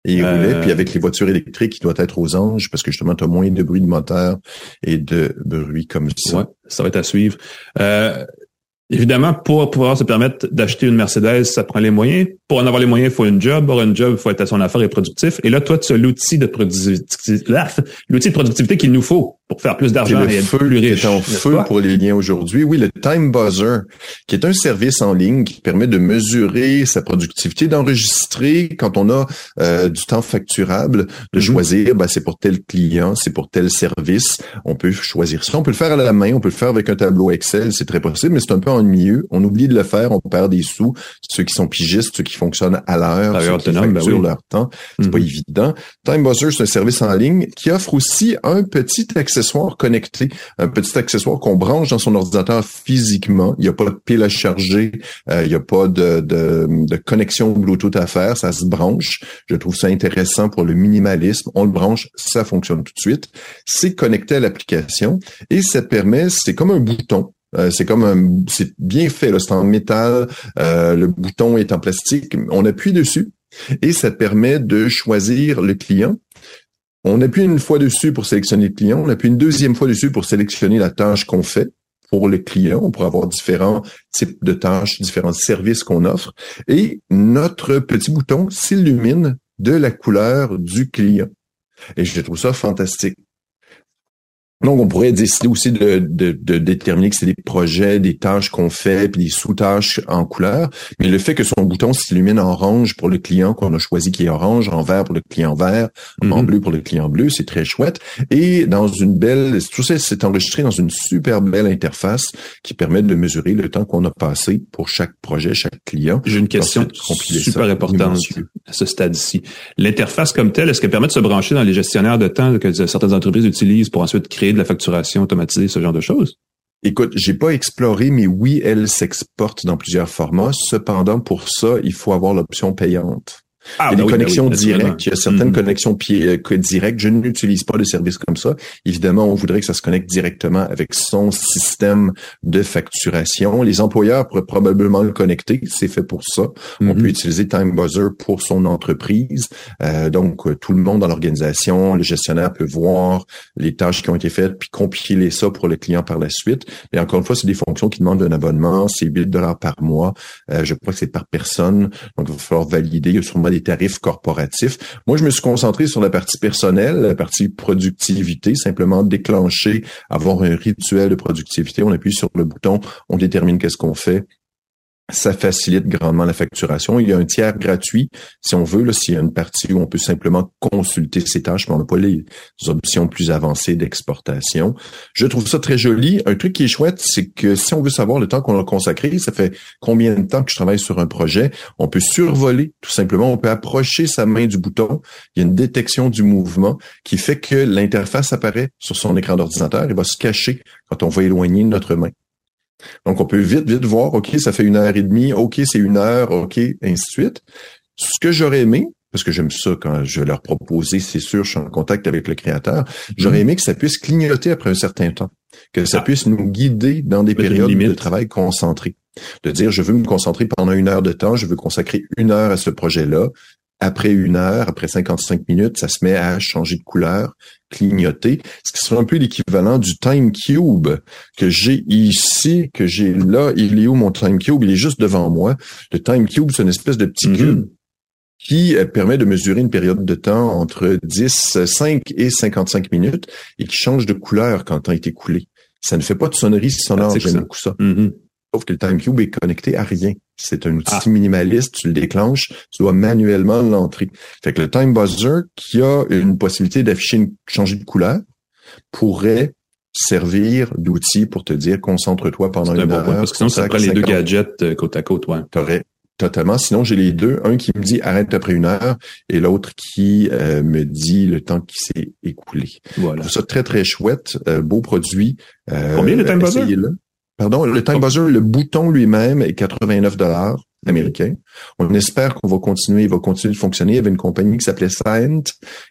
Speaker 4: et il roulait, puis euh, avec les voitures électriques, il doit être aux anges parce que justement, tu as moins de bruit de moteur et de bruit comme ça.
Speaker 3: Ouais, ça va être à suivre. Euh, évidemment, pour pouvoir se permettre d'acheter une Mercedes, ça prend les moyens. Pour en avoir les moyens, il faut une job. Pour une job, il faut être à son affaire et productif. Et là, toi, tu as l'outil de productivité, l'outil de productivité qu'il nous faut pour faire plus d'argent et, être plus riche.
Speaker 4: en feu pour les liens aujourd'hui. Oui, le Time Buzzer, qui est un service en ligne qui permet de mesurer sa productivité, d'enregistrer quand on a euh, du temps facturable, de mhm. choisir, ben, c'est pour tel client, c'est pour tel service. On peut choisir ça. On peut le faire à la main, on peut le faire avec un tableau Excel, c'est très possible, mais c'est un peu ennuyeux. On oublie de le faire, on perd des sous. Ceux qui sont pigistes, ceux qui fonctionnent à l'heure, ceux qui ben facturent leur temps, c'est pas mhm. évident. Time Buzzer, c'est un service en ligne qui offre aussi un petit accessoire connecté, un petit accessoire qu'on branche dans son ordinateur physiquement. Il n'y a pas de pile à charger, euh, il n'y a pas de, de, de, connexion Bluetooth à faire, ça se branche. Je trouve ça intéressant pour le minimalisme. On le branche, ça fonctionne tout de suite. C'est connecté à l'application et ça permet, c'est comme un bouton euh, c'est comme c'est bien fait, c'est en métal, euh, le bouton est en plastique, on appuie dessus et ça permet de choisir le client on appuie une fois dessus pour sélectionner le client, on appuie une deuxième fois dessus pour sélectionner la tâche qu'on fait pour le client. On pourrait avoir différents types de tâches, différents services qu'on offre. Et notre petit bouton s'illumine de la couleur du client. Et je trouve ça fantastique. Donc, on pourrait décider aussi de, de, de déterminer que c'est des projets, des tâches qu'on fait, puis des sous-tâches en couleur. Mais le fait que son bouton s'illumine en orange pour le client qu'on a choisi qui est orange, en vert pour le client vert, en mhm. bleu pour le client bleu, c'est très chouette. Et dans une belle, tout ça, c'est enregistré dans une super belle interface qui permet de mesurer le temps qu'on a passé pour chaque projet, chaque client.
Speaker 3: J'ai une question super importante à ce stade-ci. L'interface comme telle, est-ce qu'elle permet de se brancher dans les gestionnaires de temps que certaines entreprises utilisent pour ensuite créer de la facturation automatisée, ce genre de choses?
Speaker 4: Écoute, j'ai pas exploré, mais oui, elle s'exporte dans plusieurs formats. Cependant, pour ça, il faut avoir l'option payante. Ah, il y a des ben connexions ben directes. Il y a certaines mm-hmm. connexions euh, directes. Je n'utilise pas de service comme ça. Évidemment, on voudrait que ça se connecte directement avec son système de facturation. Les employeurs pourraient probablement le connecter. C'est fait pour ça. On mm-hmm. peut utiliser Time Buzzer pour son entreprise. Euh, donc, euh, tout le monde dans l'organisation, le gestionnaire peut voir les tâches qui ont été faites puis compiler ça pour le client par la suite. Mais encore une fois, c'est des fonctions qui demandent un abonnement. C'est 8 dollars par mois. je crois que c'est par personne. Donc, il va falloir valider. Il y a sûrement des tarifs corporatifs. Moi, je me suis concentré sur la partie personnelle, la partie productivité, simplement déclencher, avoir un rituel de productivité. On appuie sur le bouton, on détermine qu'est-ce qu'on fait, ça facilite grandement la facturation. Il y a un tiers gratuit, si on veut, s'il y a une partie où on peut simplement consulter ses tâches, mais on n'a pas les options plus avancées d'exportation. Je trouve ça très joli. Un truc qui est chouette, c'est que si on veut savoir le temps qu'on a consacré, ça fait combien de temps que je travaille sur un projet, on peut survoler tout simplement, on peut approcher sa main du bouton. Il y a une détection du mouvement qui fait que l'interface apparaît sur son écran d'ordinateur et va se cacher quand on va éloigner notre main. Donc, on peut vite, vite voir, OK, ça fait une heure et demie, OK, c'est une heure, OK, ainsi de suite. Ce que j'aurais aimé, parce que j'aime ça quand je leur proposer, c'est sûr, je suis en contact avec le créateur, j'aurais mhm. aimé que ça puisse clignoter après un certain temps, que ça ah. puisse nous guider dans des périodes de travail concentrées. De dire, je veux me concentrer pendant une heure de temps, je veux consacrer une heure à ce projet-là, après une heure, après 55 minutes, ça se met à changer de couleur, clignoter, ce qui serait un peu l'équivalent du time cube que j'ai ici, que j'ai là. Il est où mon time cube? Il est juste devant moi. Le time cube, c'est une espèce de petit mm-hmm. cube qui euh, permet de mesurer une période de temps entre 10, 5 et 55 minutes et qui change de couleur quand le temps est écoulé. Ça ne fait pas de sonnerie sonore, j'aime beaucoup ça. Mm-hmm. Sauf que le TimeCube est connecté à rien. C'est un outil ah. minimaliste, tu le déclenches, tu dois manuellement l'entrer. Fait que le Time Buzzer, qui a une possibilité d'afficher, une, changer de couleur, pourrait servir d'outil pour te dire concentre-toi pendant une heure.
Speaker 3: parce que sinon, ça prend les deux gadgets euh, côte à côte, ouais.
Speaker 4: T'aurais totalement. Sinon, j'ai les deux. Un qui me dit arrête après une heure et l'autre qui euh, me dit le temps qui s'est écoulé. Voilà. Je trouve ça très, très chouette. Euh, beau produit.
Speaker 3: Combien le Time Buzzer?
Speaker 4: Pardon, le Time Buzzer, le bouton lui-même est 89 dollars américain. On espère qu'on va continuer, il va continuer de fonctionner. Il y avait une compagnie qui s'appelait Scient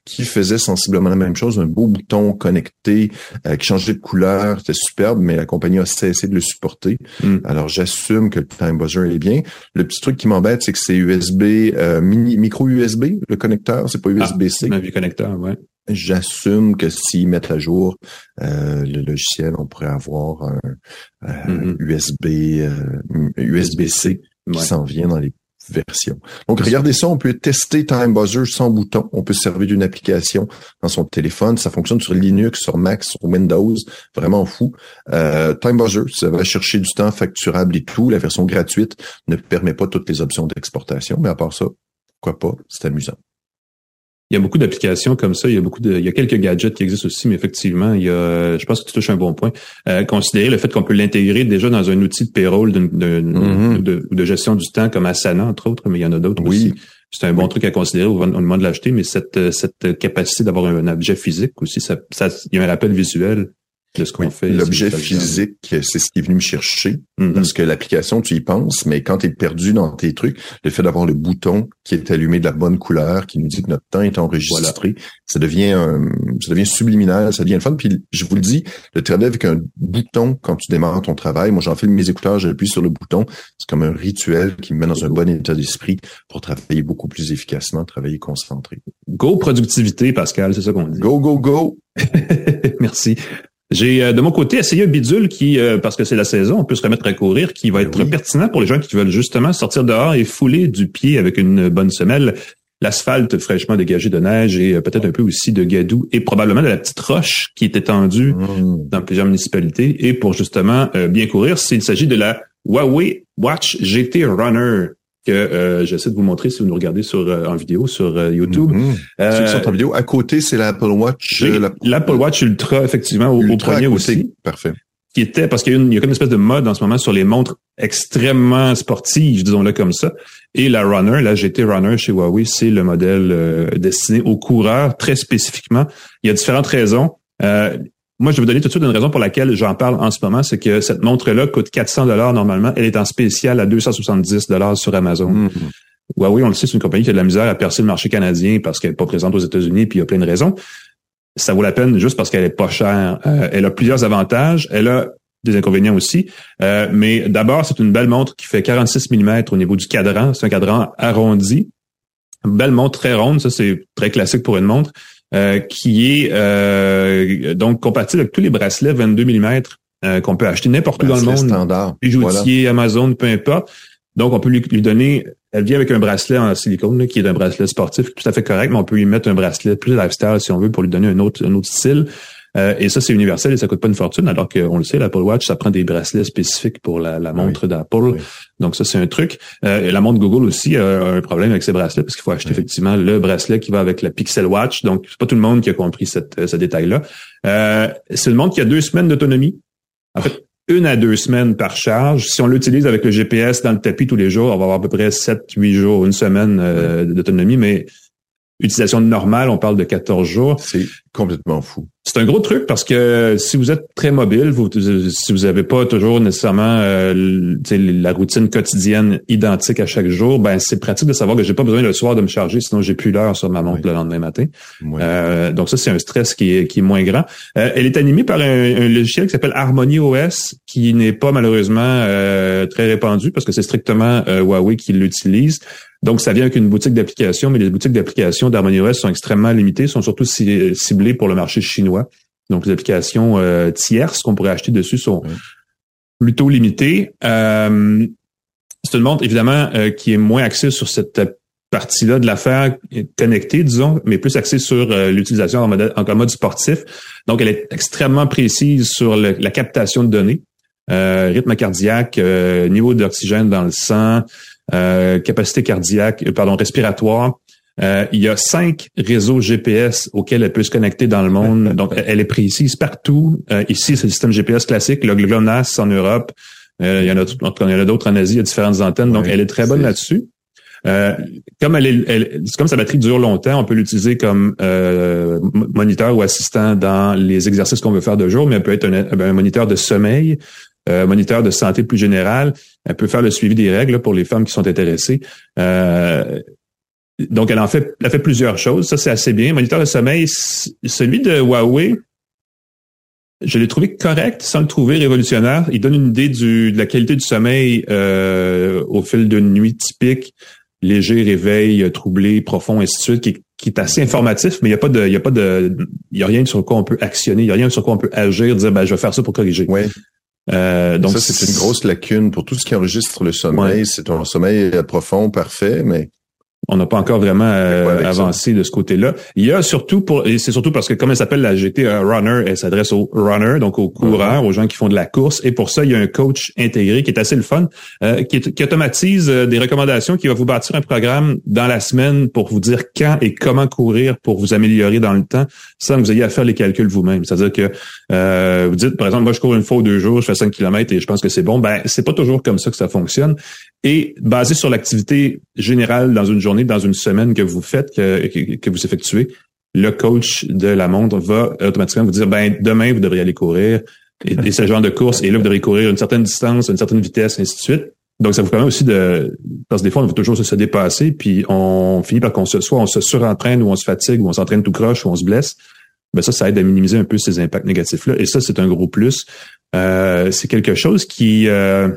Speaker 4: qui faisait sensiblement la même chose, un beau bouton connecté euh, qui changeait de couleur, c'était superbe, mais la compagnie a cessé de le supporter. Mm. Alors j'assume que le Time Buzzer est bien. Le petit truc qui m'embête, c'est que c'est USB, euh, mini, micro USB, le connecteur, c'est pas USB-C.
Speaker 3: Ah, connecteur, ouais.
Speaker 4: J'assume que s'ils mettent à jour euh, le logiciel, on pourrait avoir un USB USB-C qui s'en vient dans les versions. Donc, regardez ça, on peut tester Time Buzzer sans bouton. On peut se servir d'une application dans son téléphone. Ça fonctionne sur Linux, sur Mac, sur Windows. Vraiment fou. Euh, Time Buzzer, ça va chercher du temps facturable et tout. La version gratuite ne permet pas toutes les options d'exportation, mais à part ça, pourquoi pas, c'est amusant.
Speaker 3: Il y a beaucoup d'applications comme ça. Il y a beaucoup de, il y a quelques gadgets qui existent aussi, mais effectivement, il y a, je pense que tu touches un bon point. Euh, considérer le fait qu'on peut l'intégrer déjà dans un outil de payroll de, de, mm-hmm. de, gestion du temps comme Asana, entre autres, mais il y en a d'autres oui. aussi. C'est un bon truc à considérer au, moment de l'acheter, mais cette, cette capacité d'avoir un objet physique aussi, ça, ça, il y a un rappel visuel
Speaker 4: L'objet physique, c'est ce qui est venu me chercher. Mm-hmm. Parce que l'application, tu y penses, mais quand tu es perdu dans tes trucs, le fait d'avoir le bouton qui est allumé de la bonne couleur, qui nous dit que notre temps est enregistré, ça devient ça devient subliminal, ça devient fun. Puis je vous le dis, le travail avec un bouton quand tu démarres ton travail, moi j'en fais mes écouteurs, j'appuie sur le bouton, c'est comme un rituel qui me met dans un bon état d'esprit pour travailler beaucoup plus efficacement, travailler concentré.
Speaker 3: Go productivité, Pascal, c'est ça qu'on dit.
Speaker 4: Go, go, go!
Speaker 3: Merci. J'ai euh, de mon côté essayé un bidule qui, euh, parce que c'est la saison, on peut se remettre à courir, qui va ben être pertinent pour les gens qui veulent justement sortir dehors et fouler du pied avec une bonne semelle l'asphalte fraîchement dégagé de neige et euh, peut-être un peu aussi de gadou et probablement de la petite roche qui est étendue mmh. dans plusieurs municipalités. Et pour justement bien courir, s'il s'agit de la Huawei Watch GT Runner que euh, j'essaie de vous montrer si vous nous regardez sur euh, en vidéo sur euh, YouTube. Mm
Speaker 4: sont en vidéo. À côté, c'est l'Apple Watch.
Speaker 3: L'Apple Watch Ultra, effectivement, au, au poignet aussi.
Speaker 4: Parfait.
Speaker 3: Qui était parce qu'il y a, une, il y a une espèce de mode en ce moment sur les montres extrêmement sportives, disons-le comme ça. Et la Runner, la GT Runner chez Huawei, c'est le modèle destiné aux coureurs très spécifiquement. Il y a différentes raisons. Moi, je vais vous donner tout de suite une raison pour laquelle j'en parle en ce moment, c'est que cette montre-là coûte 400 dollars normalement. Elle est en spécial à 270 dollars sur Amazon. Mm oui, on le sait, c'est une compagnie qui a de la misère à percer le marché canadien parce qu'elle n'est pas présente aux États-Unis, puis il y a plein de raisons. Ça vaut la peine juste parce qu'elle est pas chère. Euh, elle a plusieurs avantages. Elle a des inconvénients aussi. Euh, mais d'abord, c'est une belle montre qui fait 46 mm au niveau du cadran. C'est un cadran arrondi. Une belle montre très ronde, ça c'est très classique pour une montre. Euh, qui est euh, donc compatible avec tous les bracelets 22 mm euh, qu'on peut acheter n'importe où dans le monde.
Speaker 4: Standard.
Speaker 3: Bijoutier, Amazon, peu importe. Donc, on peut lui, lui, donner, elle vient avec un bracelet en silicone, qui est un bracelet sportif, tout à fait correct, mais on peut lui mettre un bracelet plus lifestyle si on veut pour lui donner un autre, un autre style. Euh, et ça, c'est universel et ça coûte pas une fortune, alors qu'on le sait, l'Apple Watch, ça prend des bracelets spécifiques pour la, montre d'Apple. Donc ça, c'est un truc. Euh, et la montre Google aussi a un problème avec ses bracelets parce qu'il faut acheter effectivement le bracelet qui va avec la Pixel Watch. Donc, c'est pas tout le monde qui a compris cette, ce détail-là. Euh, c'est une montre qui a deux semaines d'autonomie. En fait, une à deux semaines par charge. Si on l'utilise avec le GPS dans le tapis tous les jours, on va avoir à peu près sept, huit jours, une semaine d'autonomie, mais utilisation normale, on parle de 14 jours.
Speaker 4: C'est complètement fou.
Speaker 3: C'est un gros truc parce que si vous êtes très mobile, vous, si vous n'avez pas toujours nécessairement euh, la routine quotidienne identique à chaque jour, ben c'est pratique de savoir que j'ai pas besoin le soir de me charger, sinon j'ai plus l'heure sur ma montre le lendemain matin. Euh, donc ça, c'est un stress qui est, qui est moins grand. Euh, elle est animée par un, logiciel qui s'appelle Harmony OS, qui n'est pas malheureusement très répandu parce que c'est strictement Huawei qui l'utilise. Donc, ça vient avec une boutique d'application, mais les boutiques d'application d'HarmonyOS sont extrêmement limitées, sont surtout ciblées pour le marché chinois. Donc, les applications euh, tierces qu'on pourrait acheter dessus sont plutôt limitées. Euh, c'est une montre, évidemment, euh, qui est moins axée sur cette partie-là de l'affaire connectée, disons, mais plus axée sur l'utilisation en mode, en mode sportif. Donc, elle est extrêmement précise sur la captation de données. rythme cardiaque, niveau d'oxygène dans le sang, capacité cardiaque, pardon, respiratoire, Euh, il y a cinq réseaux GPS auxquels elle peut se connecter dans le monde. Donc, elle est précise partout. Euh, ici, c'est le système GPS classique, le GLONASS en Europe. Euh, il y en a, d'autres en Asie, il y a différentes antennes. Donc, elle est très bonne là-dessus. Euh, comme elle est, elle, comme sa batterie dure longtemps, on peut l'utiliser comme euh, moniteur ou assistant dans les exercices qu'on veut faire de jour, mais elle peut être un, moniteur de sommeil, euh, moniteur de santé plus générale. Elle peut faire le suivi des règles pour les femmes qui sont intéressées. Euh, donc, elle en fait, elle fait plusieurs choses. Ça, c'est assez bien. Moniteur de sommeil, celui de Huawei, je l'ai trouvé correct sans le trouver révolutionnaire. Il donne une idée du, de la qualité du sommeil euh, au fil d'une nuit typique, léger, réveil, troublé, profond, ainsi de suite, qui, qui est assez informatif, mais il n'y a pas de, il y a pas de, il y a rien sur quoi on peut actionner, il y a rien sur quoi on peut agir, dire ben je vais faire ça pour corriger.
Speaker 4: Ouais. Euh, donc ça c'est une grosse lacune pour tout ce qui enregistre le sommeil. C'est un sommeil profond, parfait, mais
Speaker 3: on n'a pas encore vraiment euh, avancé de ce côté-là. Il y a surtout pour et c'est surtout parce que comme elle s'appelle la GT Runner, elle s'adresse aux runners, donc aux coureurs, aux gens qui font de la course. Et pour ça, il y a un coach intégré qui est assez le fun, euh, qui, qui, automatise euh, des recommandations, qui va vous bâtir un programme dans la semaine pour vous dire quand et comment courir pour vous améliorer dans le temps, sans que vous ayez à faire les calculs vous-même. C'est-à-dire que vous dites, par exemple, moi je cours une fois ou deux jours, je fais 5 km et je pense que c'est bon. Ben c'est pas toujours comme ça que ça fonctionne. Et basé sur l'activité générale dans une journée, dans une semaine que vous faites, que, que, vous effectuez, le coach de la montre va automatiquement vous dire, ben demain, vous devriez aller courir. Et, et ce genre de course, et là, vous devriez courir une certaine distance, une certaine vitesse, ainsi de suite. Donc, ça vous permet aussi de, parce que des fois, on veut toujours se dépasser, puis on finit par qu'on se, soit on se surentraîne, ou on se fatigue, ou on s'entraîne tout croche, ou on se blesse. Ben ça, ça aide à minimiser un peu ces impacts négatifs-là. Et ça, c'est un gros plus. Euh, c'est quelque chose qui, euh,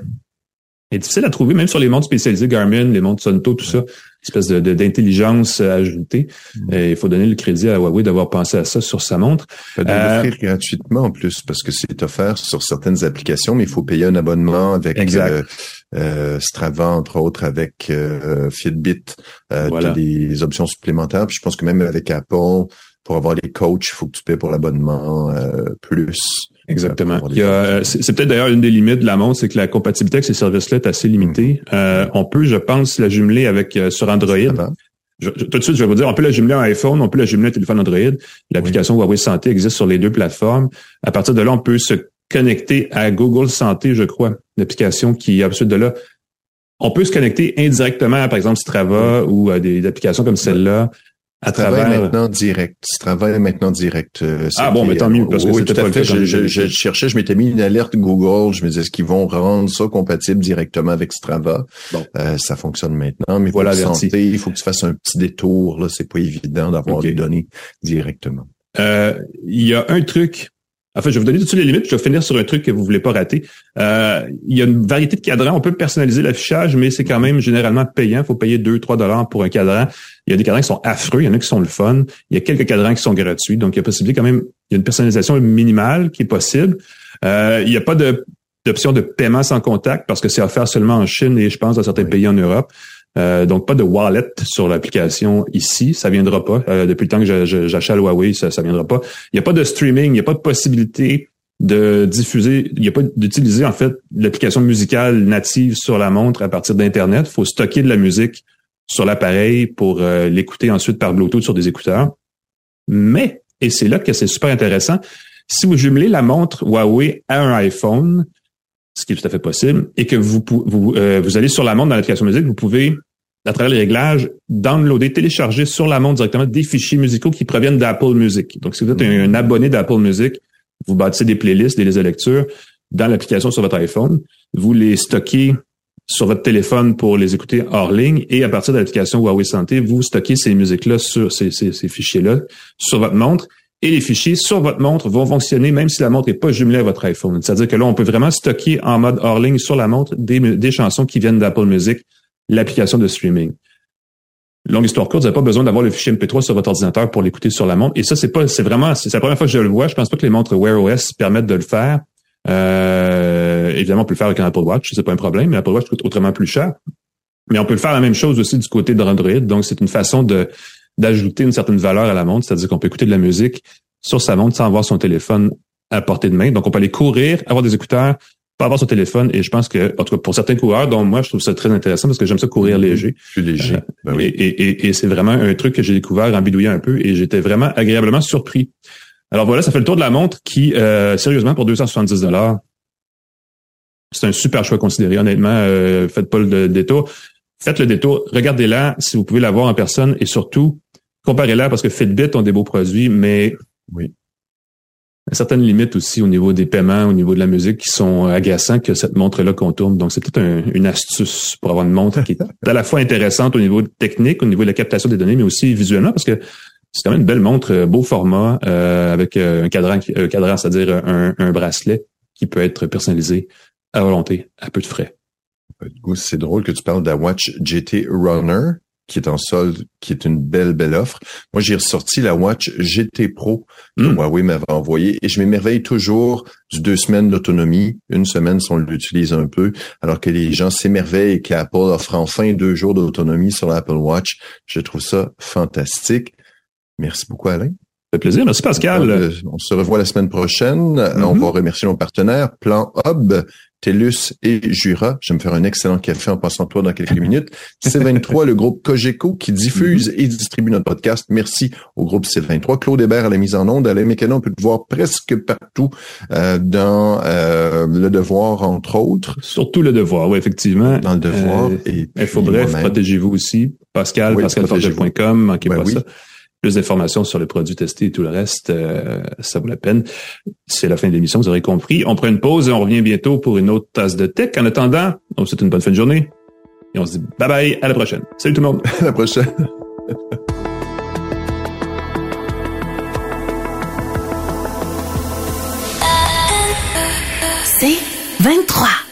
Speaker 3: est difficile à trouver, même sur les montres spécialisées Garmin, les montres Sunto, tout ça, espèce de d'intelligence ajoutée. Mm. il faut donner le crédit à Huawei d'avoir pensé à ça sur sa montre.
Speaker 4: De euh, l'offrir gratuitement en plus, parce que c'est offert sur certaines applications, mais il faut payer un abonnement avec euh, euh, Strava, entre autres, avec euh, Fitbit. Euh, des options supplémentaires. Puis je pense que même avec Apple, pour avoir les coachs, il faut que tu payes pour l'abonnement plus.
Speaker 3: Exactement. Euh, c'est peut-être d'ailleurs une des limites de la montre, c'est que la compatibilité avec ces services-là est assez limitée. Mm-hmm. Euh, on peut, je pense, la jumeler avec euh, sur Android. tout de suite, je vais vous dire, on peut la jumeler en iPhone, on peut la jumeler en téléphone Android. L'application Huawei Santé existe sur les deux plateformes. À partir de là, on peut se connecter à Google Santé, je crois, l'application qui, ensuite de là, on peut se connecter indirectement à, par exemple, Strava ou à des applications comme celle-là
Speaker 4: à travers maintenant direct. travaille maintenant direct.
Speaker 3: Euh, ah bon, mais tant mieux parce que
Speaker 4: oui, tout à fait. Je, je, je, cherchais, je m'étais mis une alerte Google. Je me disais, est-ce qu'ils vont rendre ça compatible directement avec Strava? Bon. euh, Ça fonctionne maintenant, mais voilà, santé, il faut que tu fasses un petit détour. Là, c'est pas évident d'avoir des données directement.
Speaker 3: Euh, il y a un truc en fait, je vais vous donner toutes les limites. Je vais finir sur un truc que vous voulez pas rater. Euh, il y a une variété de cadrans. On peut personnaliser l'affichage, mais c'est quand même généralement payant. Il faut payer 2-3 dollars pour un cadran. Il y a des cadrans qui sont affreux. Il y en a qui sont le fun. Il y a quelques cadrans qui sont gratuits. Donc, il y a possibilité quand même. Il y a une personnalisation minimale qui est possible. Euh, il n'y a pas de d'option de paiement sans contact parce que c'est offert seulement en Chine et je pense dans certains pays en Europe. Euh, donc, pas de wallet sur l'application ici, ça viendra pas. Euh, depuis le temps que j'achète Huawei, ça, ça viendra pas. Il n'y a pas de streaming, il n'y a pas de possibilité de diffuser, il a pas d'utiliser en fait l'application musicale native sur la montre à partir d'Internet. Il faut stocker de la musique sur l'appareil pour euh, l'écouter ensuite par Bluetooth sur des écouteurs. Mais, et c'est là que c'est super intéressant, si vous jumelez la montre Huawei à un iPhone, ce qui est tout à fait possible, et que vous, vous, euh, vous allez sur la montre dans l'application musique, vous pouvez, à travers les réglages, downloader, télécharger sur la montre directement des fichiers musicaux qui proviennent d'Apple Music. Donc, si vous êtes un, abonné d'Apple Music, vous bâtissez des playlists, des listes de lecture dans l'application sur votre iPhone, vous les stockez sur votre téléphone pour les écouter hors ligne et à partir de l'application Huawei Santé, vous stockez ces musiques-là sur ces, ces, ces fichiers-là sur votre montre et les fichiers sur votre montre vont fonctionner même si la montre n'est pas jumelée à votre iPhone. C'est-à-dire que là, on peut vraiment stocker en mode hors ligne sur la montre des, des chansons qui viennent d'Apple Music, l'application de streaming. Longue histoire courte, vous n'avez pas besoin d'avoir le fichier MP3 sur votre ordinateur pour l'écouter sur la montre. Et ça, c'est pas, c'est vraiment, c'est la première fois que je le vois. Je pense pas que les montres Wear OS permettent de le faire. Euh, évidemment, on peut le faire avec un Apple Watch, c'est pas un problème, mais l'Apple Watch coûte autrement plus cher. Mais on peut le faire la même chose aussi du côté de Android. Donc, c'est une façon de d'ajouter une certaine valeur à la montre, c'est-à-dire qu'on peut écouter de la musique sur sa montre sans avoir son téléphone à portée de main. Donc, on peut aller courir, avoir des écouteurs, pas avoir son téléphone. Et je pense que, en tout cas, pour certains coureurs, dont moi, je trouve ça très intéressant parce que j'aime ça courir mm-hmm. léger.
Speaker 4: Plus léger. Euh,
Speaker 3: ben oui. et, et, et c'est vraiment un truc que j'ai découvert en bidouillant un peu et j'étais vraiment agréablement surpris. Alors voilà, ça fait le tour de la montre qui, euh, sérieusement, pour 270 dollars, c'est un super choix considéré. Honnêtement, euh, faites pas le détour. Faites le détour, regardez-la si vous pouvez la voir en personne et surtout, comparez-la parce que Fitbit ont des beaux produits, mais
Speaker 4: oui.
Speaker 3: certaines limites aussi au niveau des paiements, au niveau de la musique qui sont agaçants que cette montre-là contourne. Donc, c'est peut-être une astuce pour avoir une montre qui est à la fois intéressante au niveau technique, au niveau de la captation des données, mais aussi visuellement parce que c'est quand même une belle montre, euh, beau format, euh, avec euh, un cadran, un cadran, c'est-à-dire un, bracelet qui peut être personnalisé à volonté, à peu de frais.
Speaker 4: C'est drôle que tu parles de la Watch GT Runner, qui est en solde, qui est une belle, belle offre. Moi, j'ai ressorti la Watch GT Pro que hmm. Huawei m'avait envoyé et je m'émerveille toujours du deux semaines d'autonomie, une semaine si on l'utilise un peu, alors que les gens s'émerveillent qu'Apple offre enfin deux jours d'autonomie sur l'Apple Watch. Je trouve ça fantastique. Merci beaucoup, Alain. Ça
Speaker 3: fait plaisir. Merci, Pascal.
Speaker 4: Euh, on se revoit la semaine prochaine. Mm-hmm. On va remercier nos partenaires, Plan Hub, TELUS et Jura. Je vais me faire un excellent café en passant toi dans quelques minutes. C23, le groupe Cogeco qui diffuse mm-hmm. et distribue notre podcast. Merci au groupe C23. Claude Hébert à la mise en onde. Alain Mécano, on peut te voir presque partout euh, dans euh, Le Devoir, entre autres.
Speaker 3: Surtout Le Devoir, oui, effectivement.
Speaker 4: Dans Le Devoir. et
Speaker 3: Info Bref, protégez-vous aussi. Pascal, oui, manquez ben pas ça plus d'informations sur le produit testé et tout le reste, euh, ça vaut la peine. C'est la fin de l'émission, vous aurez compris. On prend une pause et on revient bientôt pour une autre tasse de tech. En attendant, on vous souhaite une bonne fin de journée et on se dit bye bye, à la prochaine. Salut tout le monde.
Speaker 4: À la prochaine.
Speaker 5: C'est 23.